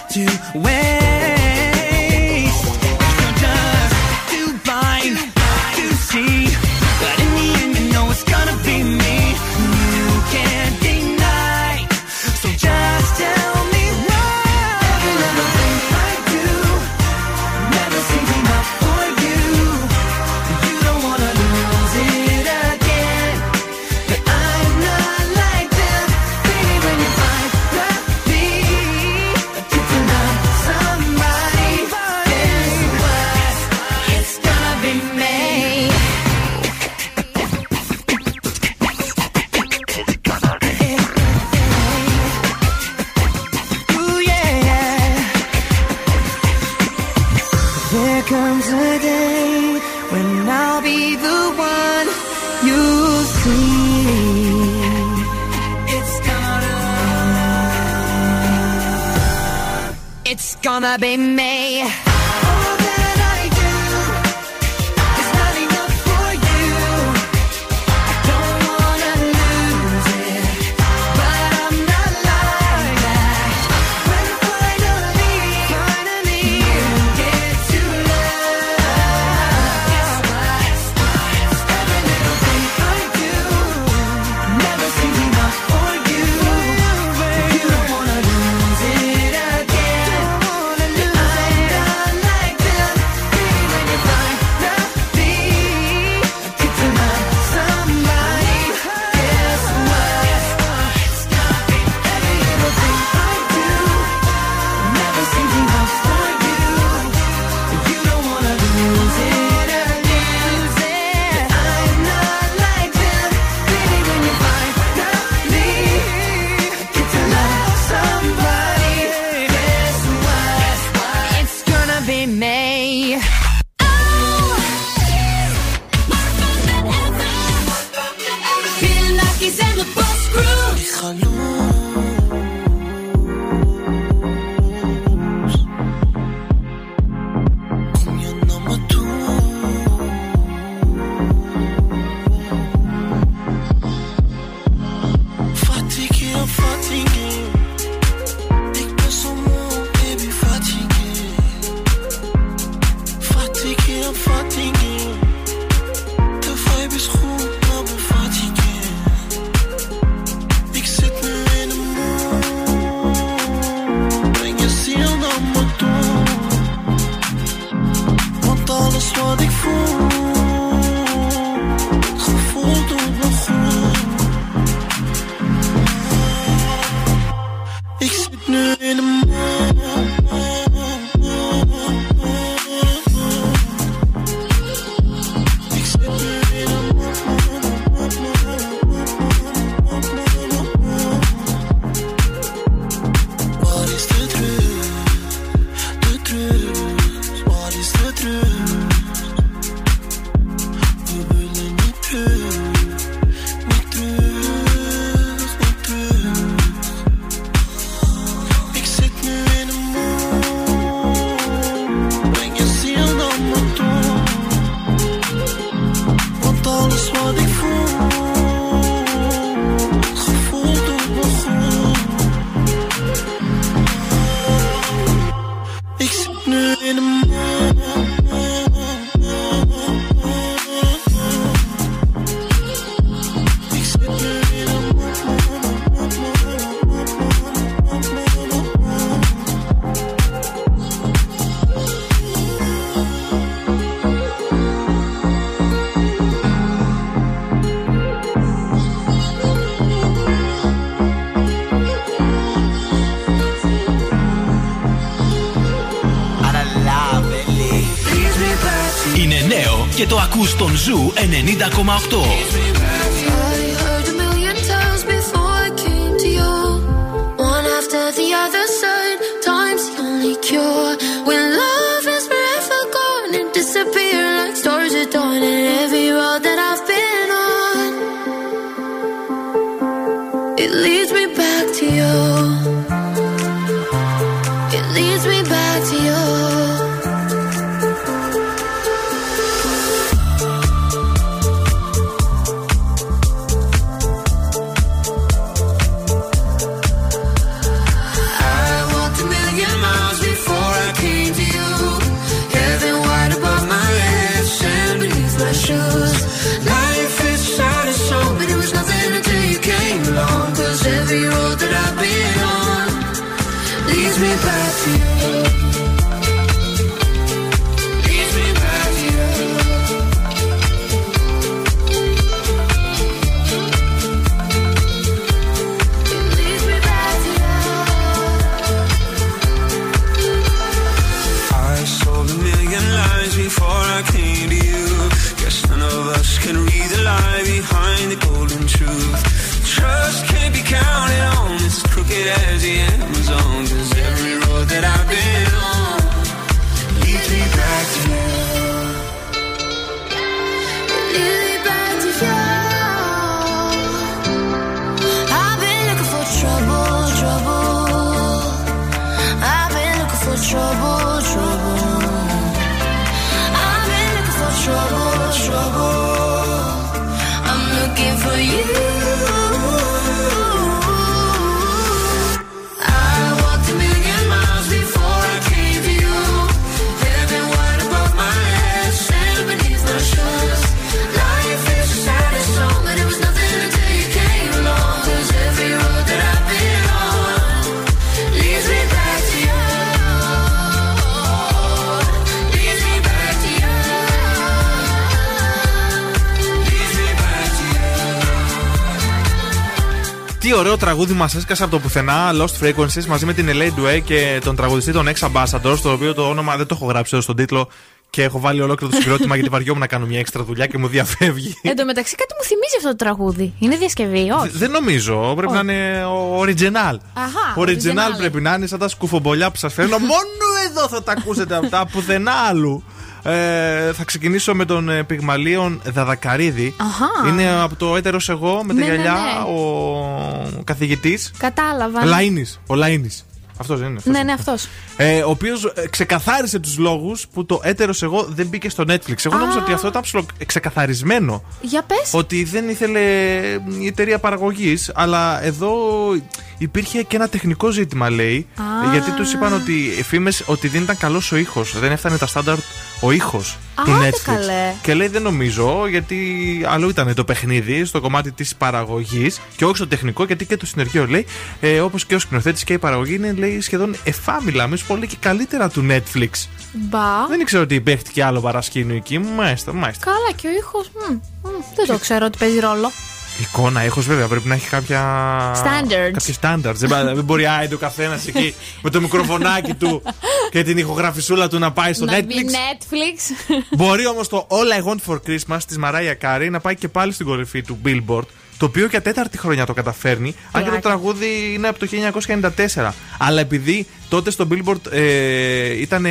to win. baby. Ζου 90,8. Τι ωραίο τραγούδι μας έσκασε από το πουθενά Lost Frequencies μαζί με την LA Duet και τον τραγουδιστή των Ex Ambassadors. Το οποίο το όνομα δεν το έχω γράψει εδώ στον τίτλο και έχω βάλει ολόκληρο το συγκρότημα γιατί βαριόμουν να κάνω μια έξτρα δουλειά και μου διαφεύγει. Εν τω μεταξύ κάτι μου θυμίζει αυτό το τραγούδι. Είναι διασκευή, όχι; Δεν νομίζω. Πρέπει να είναι ο original. Αχά, Original original. πρέπει να είναι σαν τα σκουφομπολιά που σας φέρνω. (laughs) Μόνο εδώ θα τα ακούσετε αυτά, πουθενά άλλου. Ε, θα ξεκινήσω με τον ε, Πυγμαλίον Δαδακαρίδη. Αχά. Είναι από το έτερος εγώ με τη Ναι, ναι, γυαλιά ναι. ο καθηγητής. Κατάλαβα. Λαΐνης, Ο Λαΐνης. Αυτός δεν είναι. αυτός Ναι, είναι. ναι, αυτός. Ε, ο οποίος ξεκαθάρισε τους λόγους που το έτερος εγώ δεν μπήκε στο Netflix. Εγώ νόμιζα ότι αυτό ήταν ψηλο ξεκαθαρισμένο. Για πες. Ότι δεν ήθελε η εταιρεία παραγωγής, αλλά εδώ υπήρχε και ένα τεχνικό ζήτημα, λέει. Α. Γιατί τους είπαν ότι φήμες ότι δεν ήταν καλός ο ήχος. Δεν έφτανε τα στάνταρτ ο ήχος του άντε Netflix. καλέ. Και λέει δεν νομίζω, γιατί αλλού ήταν το παιχνίδι στο κομμάτι της παραγωγής και όχι στο τεχνικό, γιατί και το συνεργείο λέει, ε, όπως και ο σκηνοθέτης και η παραγωγή είναι λέει, σχεδόν εφάμιλα, μη σου πω λέει και καλύτερα του Netflix. Μπα. Δεν ήξερα ότι παίχτηκε άλλο παρασκήνιο εκεί. Μάλιστα, μάλιστα. Καλά, και ο ήχος. Δεν το ξέρω ότι παίζει ρόλο. Εικόνα, ήχος βέβαια πρέπει να έχει κάποια. Standards. Κάποιες standards. δεν, πα- δεν μπορεί άιντε ο καθένας εκεί με το μικροφωνάκι του και την ηχογραφησούλα του να πάει στο Να μπει Netflix. Netflix. Μπορεί όμως το All I Want for Christmas της Mariah Carey να πάει και πάλι στην κορυφή του Billboard. Το οποίο για τέταρτη χρονιά το καταφέρνει. Αν και το Πλάκα. τραγούδι είναι από το 1994. Αλλά επειδή τότε στο Billboard ε, ήταν,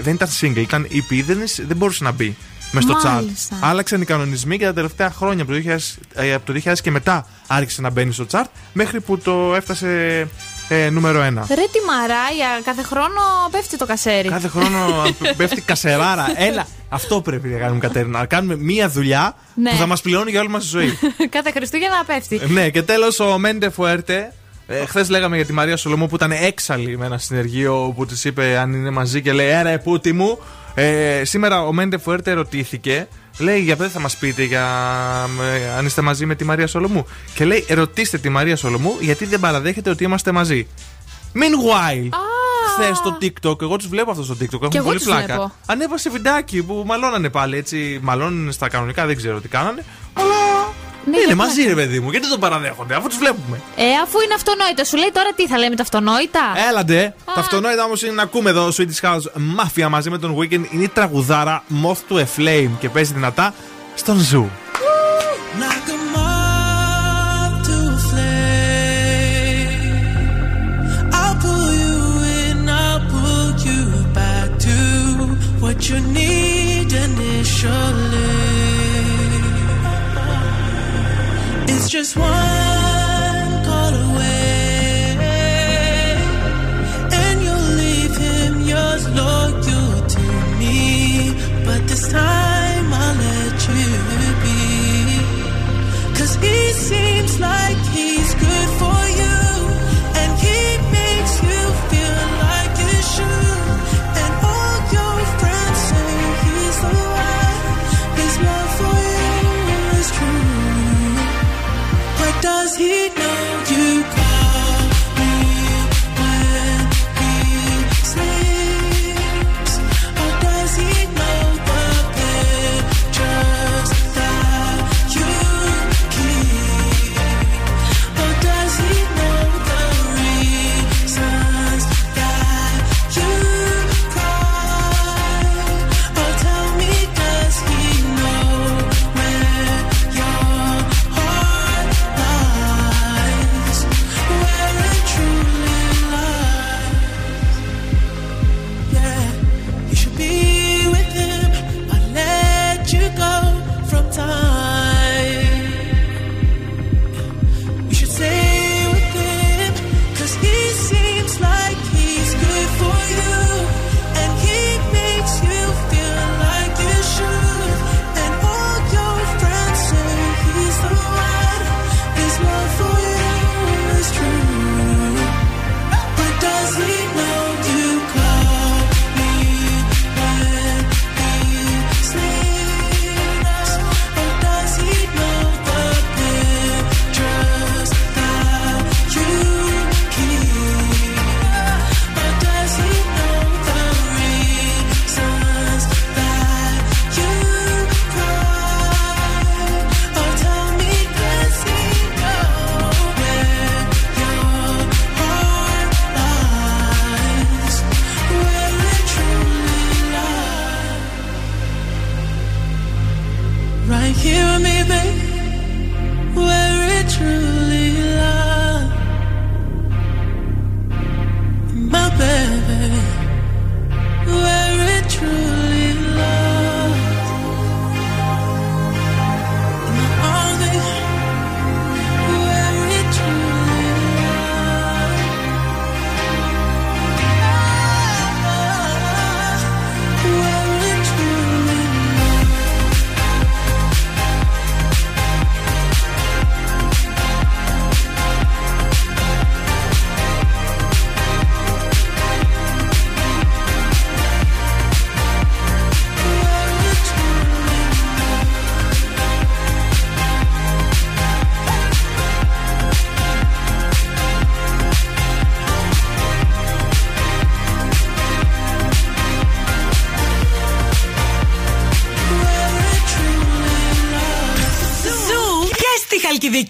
δεν ήταν single, ήταν EP, δεν, is- δεν μπορούσε να μπει με στο chart. Μάλιστα. Άλλαξαν οι κανονισμοί και τα τελευταία χρόνια, από το 2000, ε, από το 2000 και μετά, άρχισε να μπαίνει στο chart μέχρι που το έφτασε ε, νούμερο 1. Ρε τη Μαράια, κάθε χρόνο πέφτει το κασέρι. Κάθε χρόνο (laughs) πέφτει κασεράρα. Έλα, αυτό πρέπει να κάνουμε, Κατέρινα. Να κάνουμε μία δουλειά Ναι. που θα μας πληρώνει για όλη μας τη ζωή. (laughs) κάθε Χριστούγεννα πέφτει. ναι, και τέλος ο Μέντε Φουέρτε. Ε, Χθες λέγαμε για τη Μαρία Σολομού που ήταν έξαλλη με ένα συνεργείο που της είπε αν είναι μαζί και λέει Έρα, επούτη μου. Ε, σήμερα ο Μέντε Φουέρτε ερωτήθηκε. Λέει για δεν θα μας πείτε για, ε, αν είστε μαζί με τη Μαρία Σολομού. Και λέει ρωτήστε τη Μαρία Σολομού γιατί δεν παραδέχεται ότι είμαστε μαζί. Meanwhile, χθες στο TikTok, εγώ τους βλέπω αυτό στο TikTok, έχουν εγώ πολύ τους πλάκα. βλέπω. Ανέβασε βιντεάκι που μαλώνανε πάλι έτσι. Μαλώνουν στα κανονικά, δεν ξέρω τι κάνανε. Αλλά Ναι, είναι για μαζί, πλάκα. ρε παιδί μου, γιατί δεν το παραδέχονται, αφού τους βλέπουμε. Ε, αφού είναι αυτονόητο, σου λέει τώρα τι θα λέμε τα αυτονόητα. Έλαντε. Τα αυτονόητα όμως είναι να ακούμε εδώ Swedish House Mafia μαζί με τον Weekend. Είναι η τραγουδάρα Moth to a Flame και παίζει δυνατά στον Zoo. Like a moth just one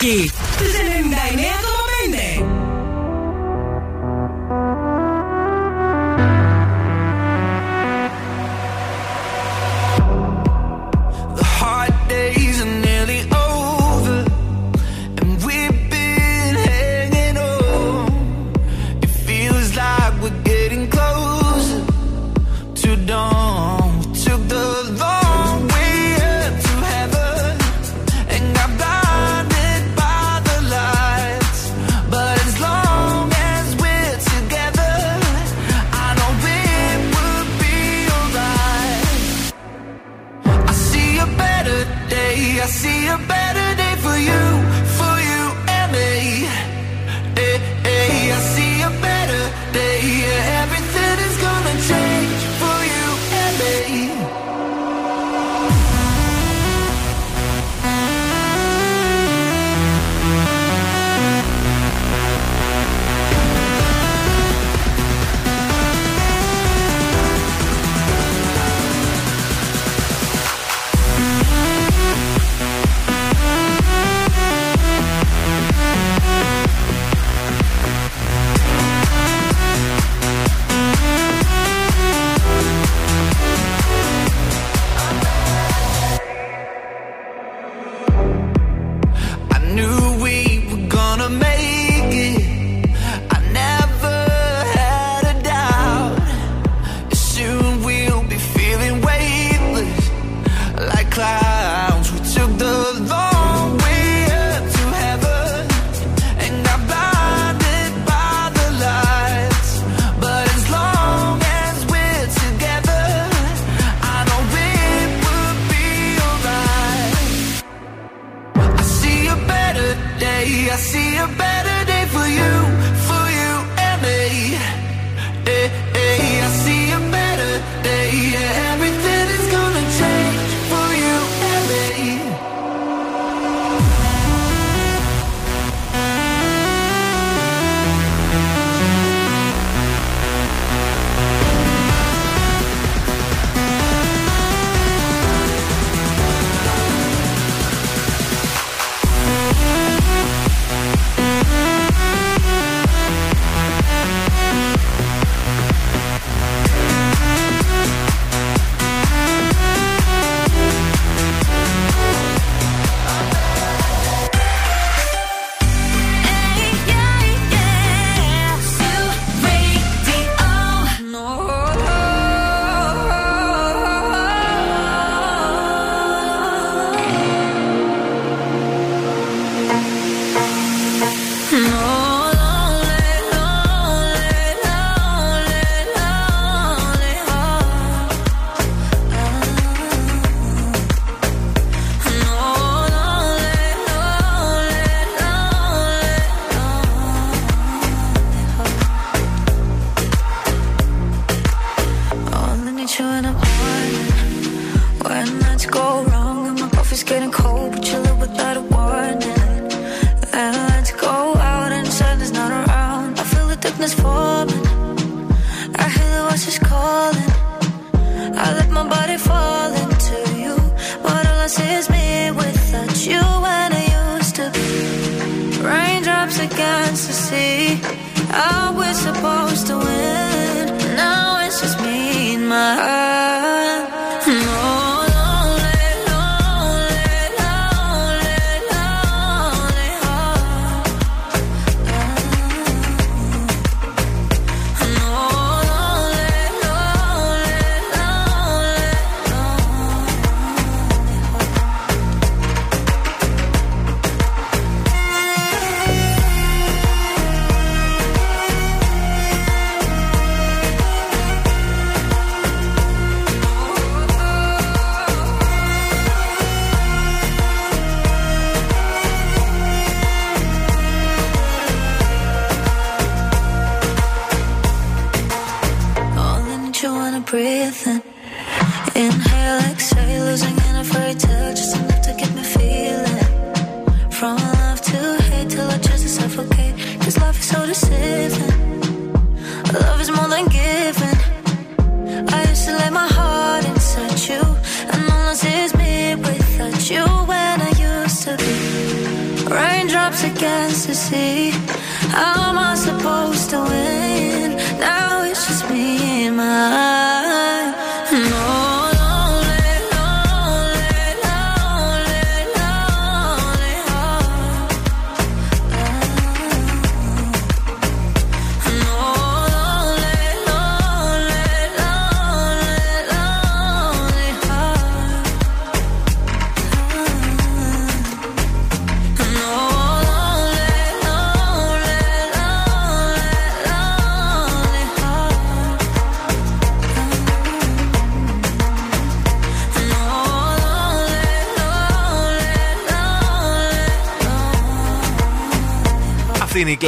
Aqui.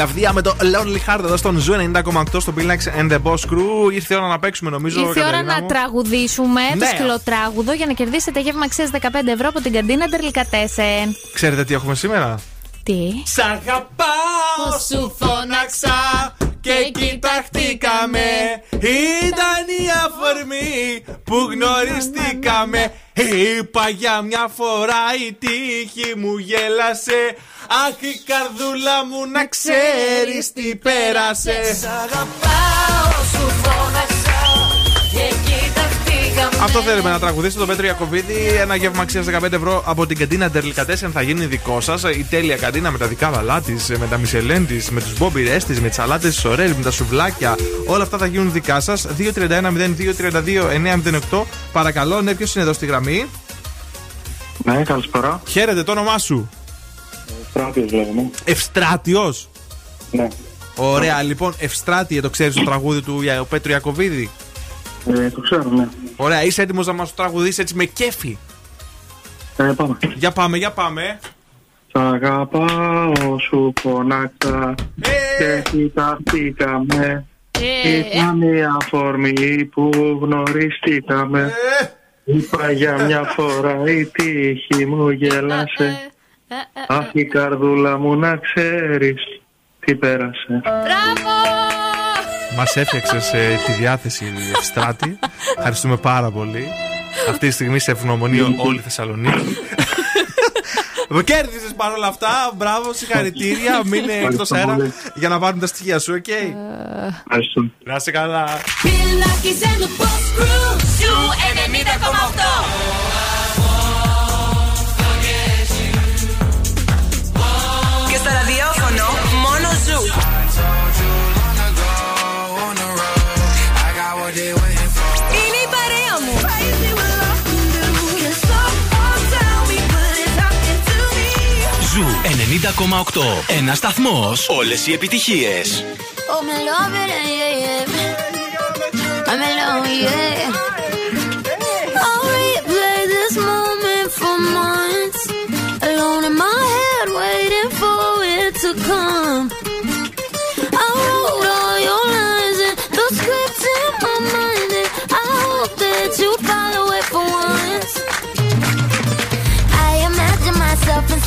Αυτή είναι η κλαβδία με το Lonely Heart εδώ στον Zoo 90,8 στο Bill Nax and the Boss Crew. Ήρθε η ώρα να παίξουμε νομίζω. Ήρθε η ώρα Κατερίνα να μου. τραγουδήσουμε το Ναι. σκυλοτράγουδο για να κερδίσετε γεύμα αξίας 15 ευρώ από την καντίνα Ντερλικατέσεν. Ξέρετε τι έχουμε σήμερα; Τι; Σ' αγαπάω, σου φώναξα και κοιταχτήκαμε. Ήταν η αφορμή που γνωριστήκαμε. Είπα για μια φορά η τύχη μου γέλασε. Αχ, η καρδούλα μου να ξέρεις τι πέρασε. Σ' αγαπάω, σου φώναξα και κοιταχτήκαμε. Αυτό θέλουμε να τραγουδήσετε το Πέτρο Ιακοβίδη. Ένα γεύμα αξίας 15 ευρώ από την καντίνα Ντερλικατέσεν θα γίνει δικό σας. Η τέλεια καντίνα με τα δικάβαλά τη, με τα μισελέν τη, με τους μπόμπιρέ τη, με τις σαλάτε τη Σορέλ, με τα σουβλάκια. Όλα αυτά θα γίνουν δικά σας. 231-0232-908. Παρακαλώ, ναι, ποιος είναι εδώ στη γραμμή; Ναι, καλησπέρα. Χαίρετε, το όνομά σου; Στράτιος λέγομαι. Ευστράτιος; Ναι. Ωραία, λοιπόν, Ευστράτιε, το ξέρεις το τραγούδι του Ια- Πέτρου Ιακοβίδη; Ε, το ξέρω, ναι. Ωραία, είσαι έτοιμος να μας το τραγουδήσεις έτσι με κέφι; Ε, πάμε. Για πάμε, για πάμε. Σ' αγαπάω, σου φωνάξα και κοιταχτήκαμε. Ήταν η αφορμή που γνωριστήκαμε. Είπα για μια φορά η τύχη μου γέλασε. Αχ, η καρδούλα μου να ξέρεις τι πέρασε. Μπράβο! Μας έφτιαξε τη διάθεση η Ευστράτη. Ευχαριστούμε πάρα πολύ. Αυτή τη στιγμή σε ευγνωμονεί όλη η Θεσσαλονίκη. (laughs) Κέρδισες παρόλα αυτά. Μπράβο, συγχαρητήρια. Μείνε εκτός αέρα για να πάρουν τα στοιχεία σου, οκ; Ευχαριστώ. Να είσαι καλά. 90,8. Ένα σταθμό. Όλε οι επιτυχίε. Oh, me love it, yeah, yeah. I'm alone, yeah.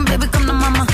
on, baby, come to mama.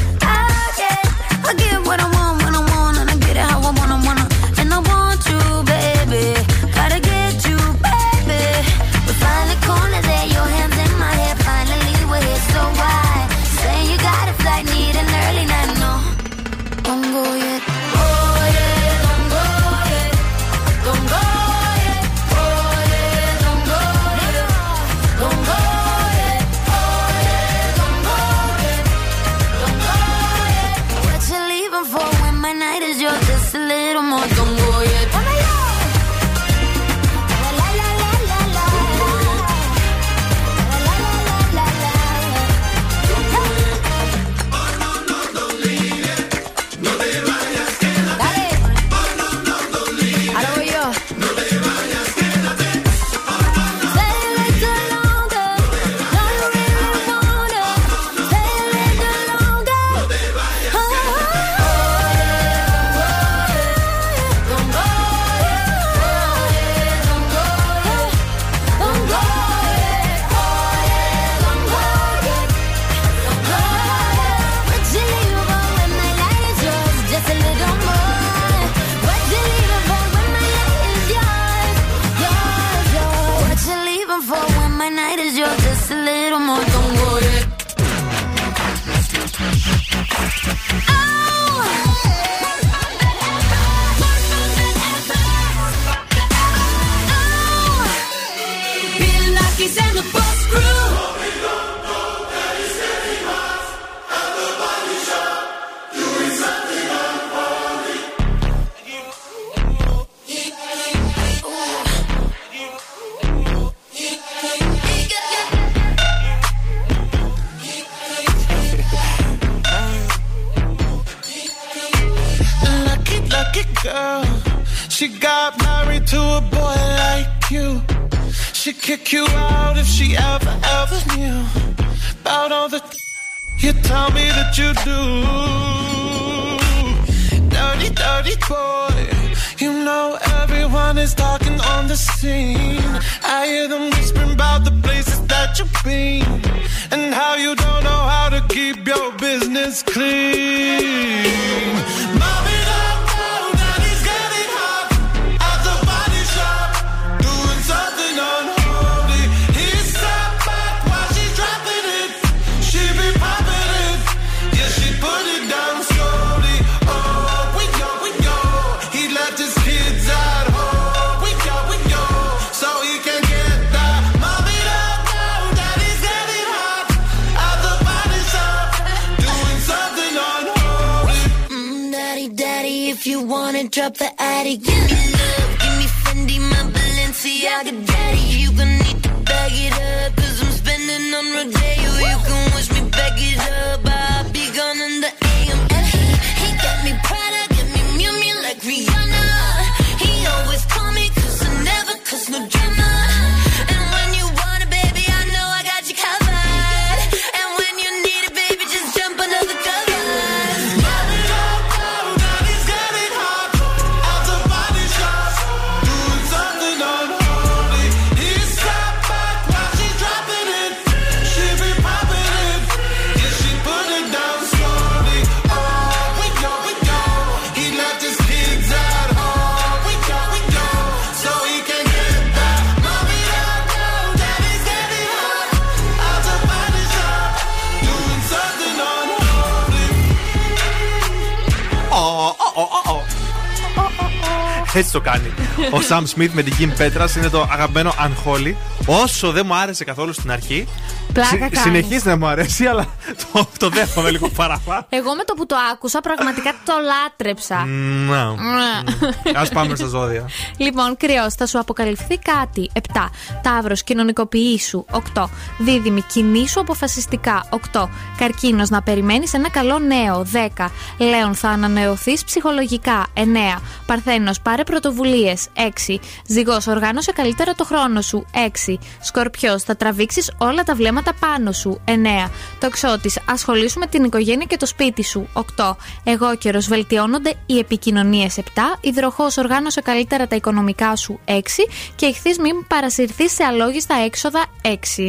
Έτσι το κάνει. Ο Σαμ Σμιθ με την Κιμ Πέτρας είναι το αγαπημένο Unholy. Όσο δεν μου άρεσε καθόλου στην αρχή. Πλάκα συ- κάνεις. συνεχίζει να μου αρέσει, αλλά το, το δέχομαι λίγο παραπάνω. Εγώ με το που το άκουσα πραγματικά το λάτρεψα. Να. Μμμ. Α πάμε στα ζώδια. Λοιπόν, κρυός, θα σου αποκαλυφθεί κάτι. 7. Ταύρος, κοινωνικοποιήσου. 8. Δίδυμη, κινήσου αποφασιστικά. 8. Καρκίνος, να περιμένεις ένα καλό νέο. 10. Λέων, θα ανανεωθείς ψυχολογικά. 9. Παρθένος, πάρε πρωτοβουλίες. 6. Ζυγός, οργάνωσε καλύτερα το χρόνο σου. 6. Σκορπιός, θα τραβήξεις όλα τα βλέμματα πάνω σου. 9. Τοξότη, ασχολήσου με την οικογένεια και το σπίτι σου. 8. Εγώ καιρο, βελτιώνονται οι επικοινωνίες. 7. Υδροχό, οργάνωσε καλύτερα τα οικονομικά σου. 6. Και ηχθεί, μην παρασυρθείς σε αλόγιστα έξοδα. 6.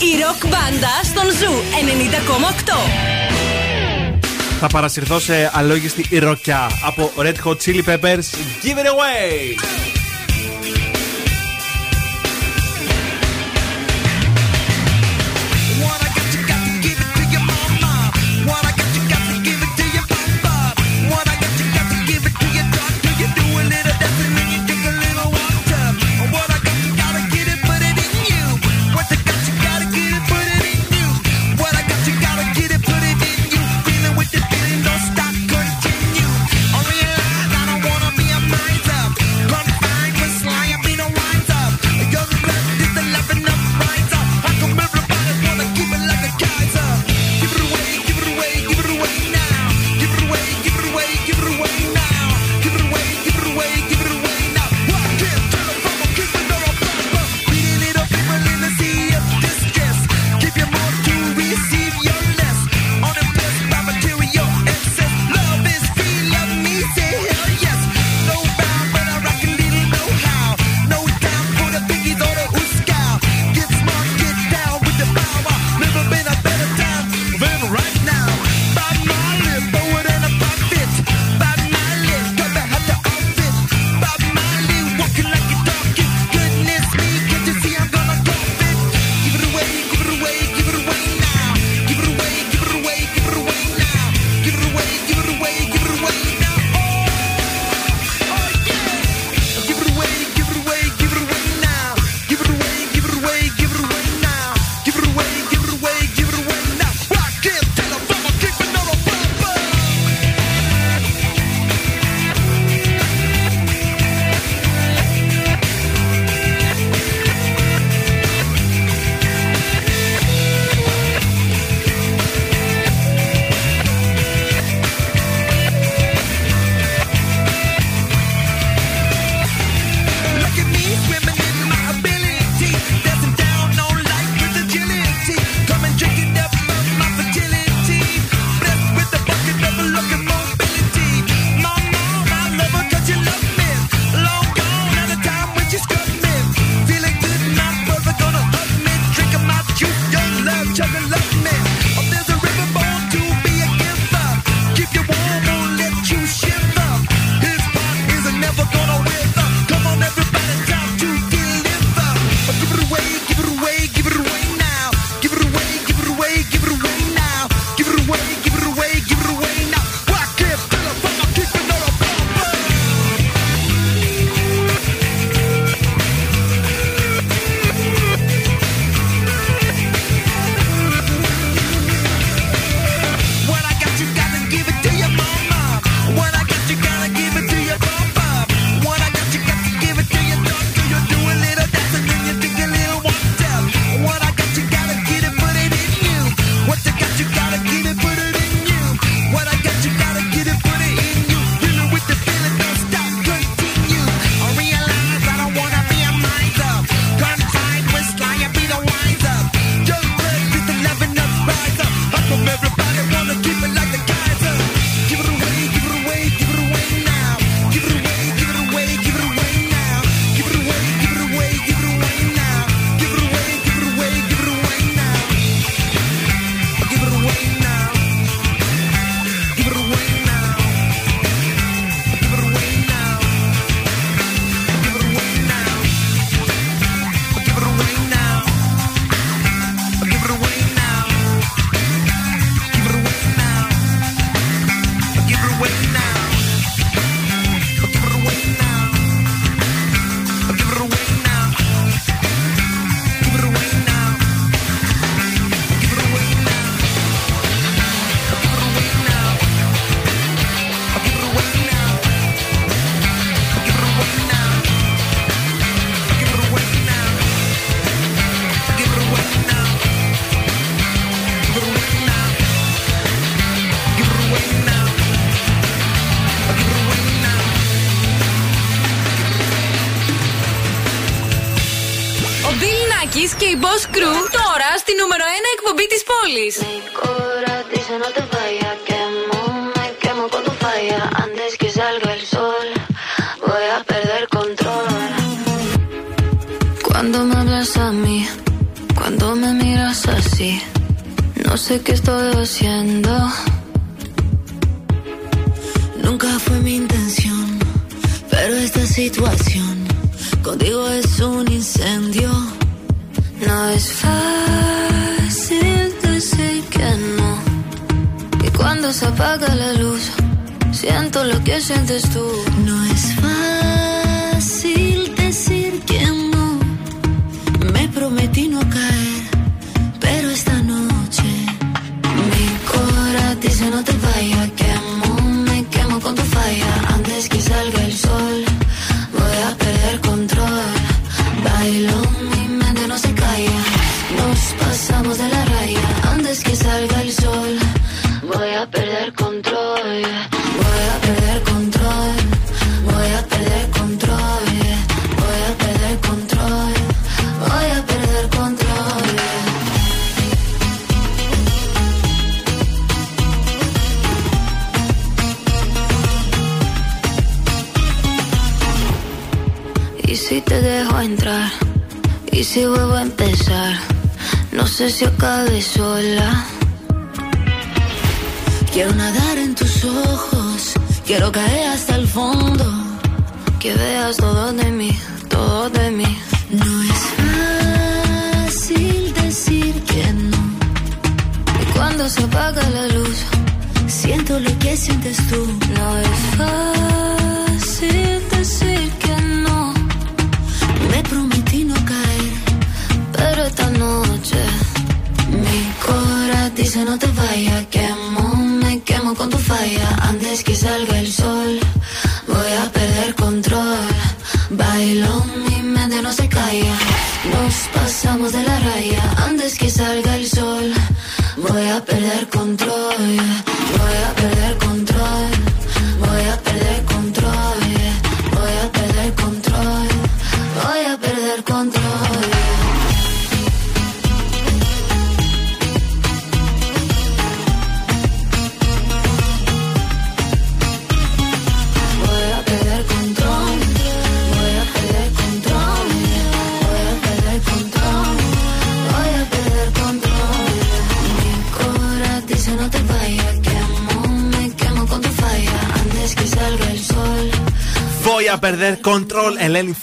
Η ροκ μπάντα στον Zoo 90,8. Θα παρασυρθώ σε αλόγιστη ροκιά από Red Hot Chili Peppers. Give it away!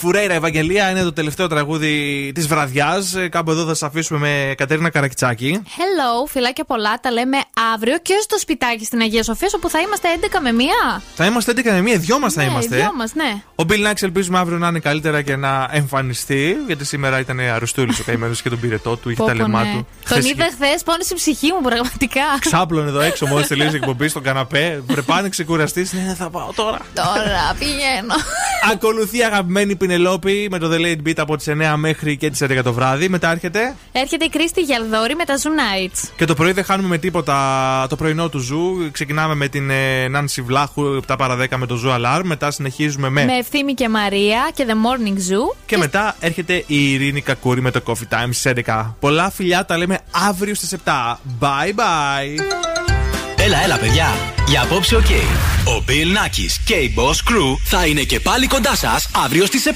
Φουρέιρα, Ευαγγελία είναι το τελευταίο τραγούδι της βραδιάς. Κάπου εδώ θα σα αφήσουμε με Κατέρινα Καρακιτσάκη. Hello, φιλάκια πολλά. Τα λέμε αύριο και στο σπιτάκι στην Αγία Σοφία, όπου θα είμαστε 11 με 1. Θα είμαστε 11 με μία, δυο μας θα Ναι, είμαστε. δυο μας, ναι. Ο Bill Nax ελπίζουμε αύριο να είναι καλύτερα και να εμφανιστεί. Γιατί σήμερα ήταν αρρωστούλη ο καημένος και τον πυρετό του, είχε Πω, τα πω, λεμά ναι. του. Τον Χθες είδα χθες, πόνεσε η ψυχή μου πραγματικά. Ξάπλωνε εδώ έξω μόλις (laughs) τελείωσε η εκπομπή στον καναπέ. Πρεπάνε ξεκουραστείς. Ναι, θα πάω τώρα. Τώρα πηγαίνω. Ακολουθεί η αγαπημένη Πινελόπη με το The Late Beat από τις 9 μέχρι και τις 11 το βράδυ. Μετά έρχεται. Έρχεται η Κρίστη Γιαλδόρη με τα Zoo Nights. Και το πρωί δεν χάνουμε με τίποτα το πρωινό του Zoo. Ξεκινάμε με την ε, Νάνση Βλάχου 7 παρά 10 με το Zoo Alarm. Μετά συνεχίζουμε με. Με Ευθύμη και Μαρία και The Morning Zoo. Και μετά έρχεται η Ειρήνη Κακούρη με το Coffee Time στις 11. Πολλά φιλιά, τα λέμε αύριο στις 7. Bye bye. Έλα, έλα, παιδιά. Για απόψε, οκ. Ο Bill Nakis και η Boss Crew θα είναι και πάλι κοντά σας αύριο στις 7.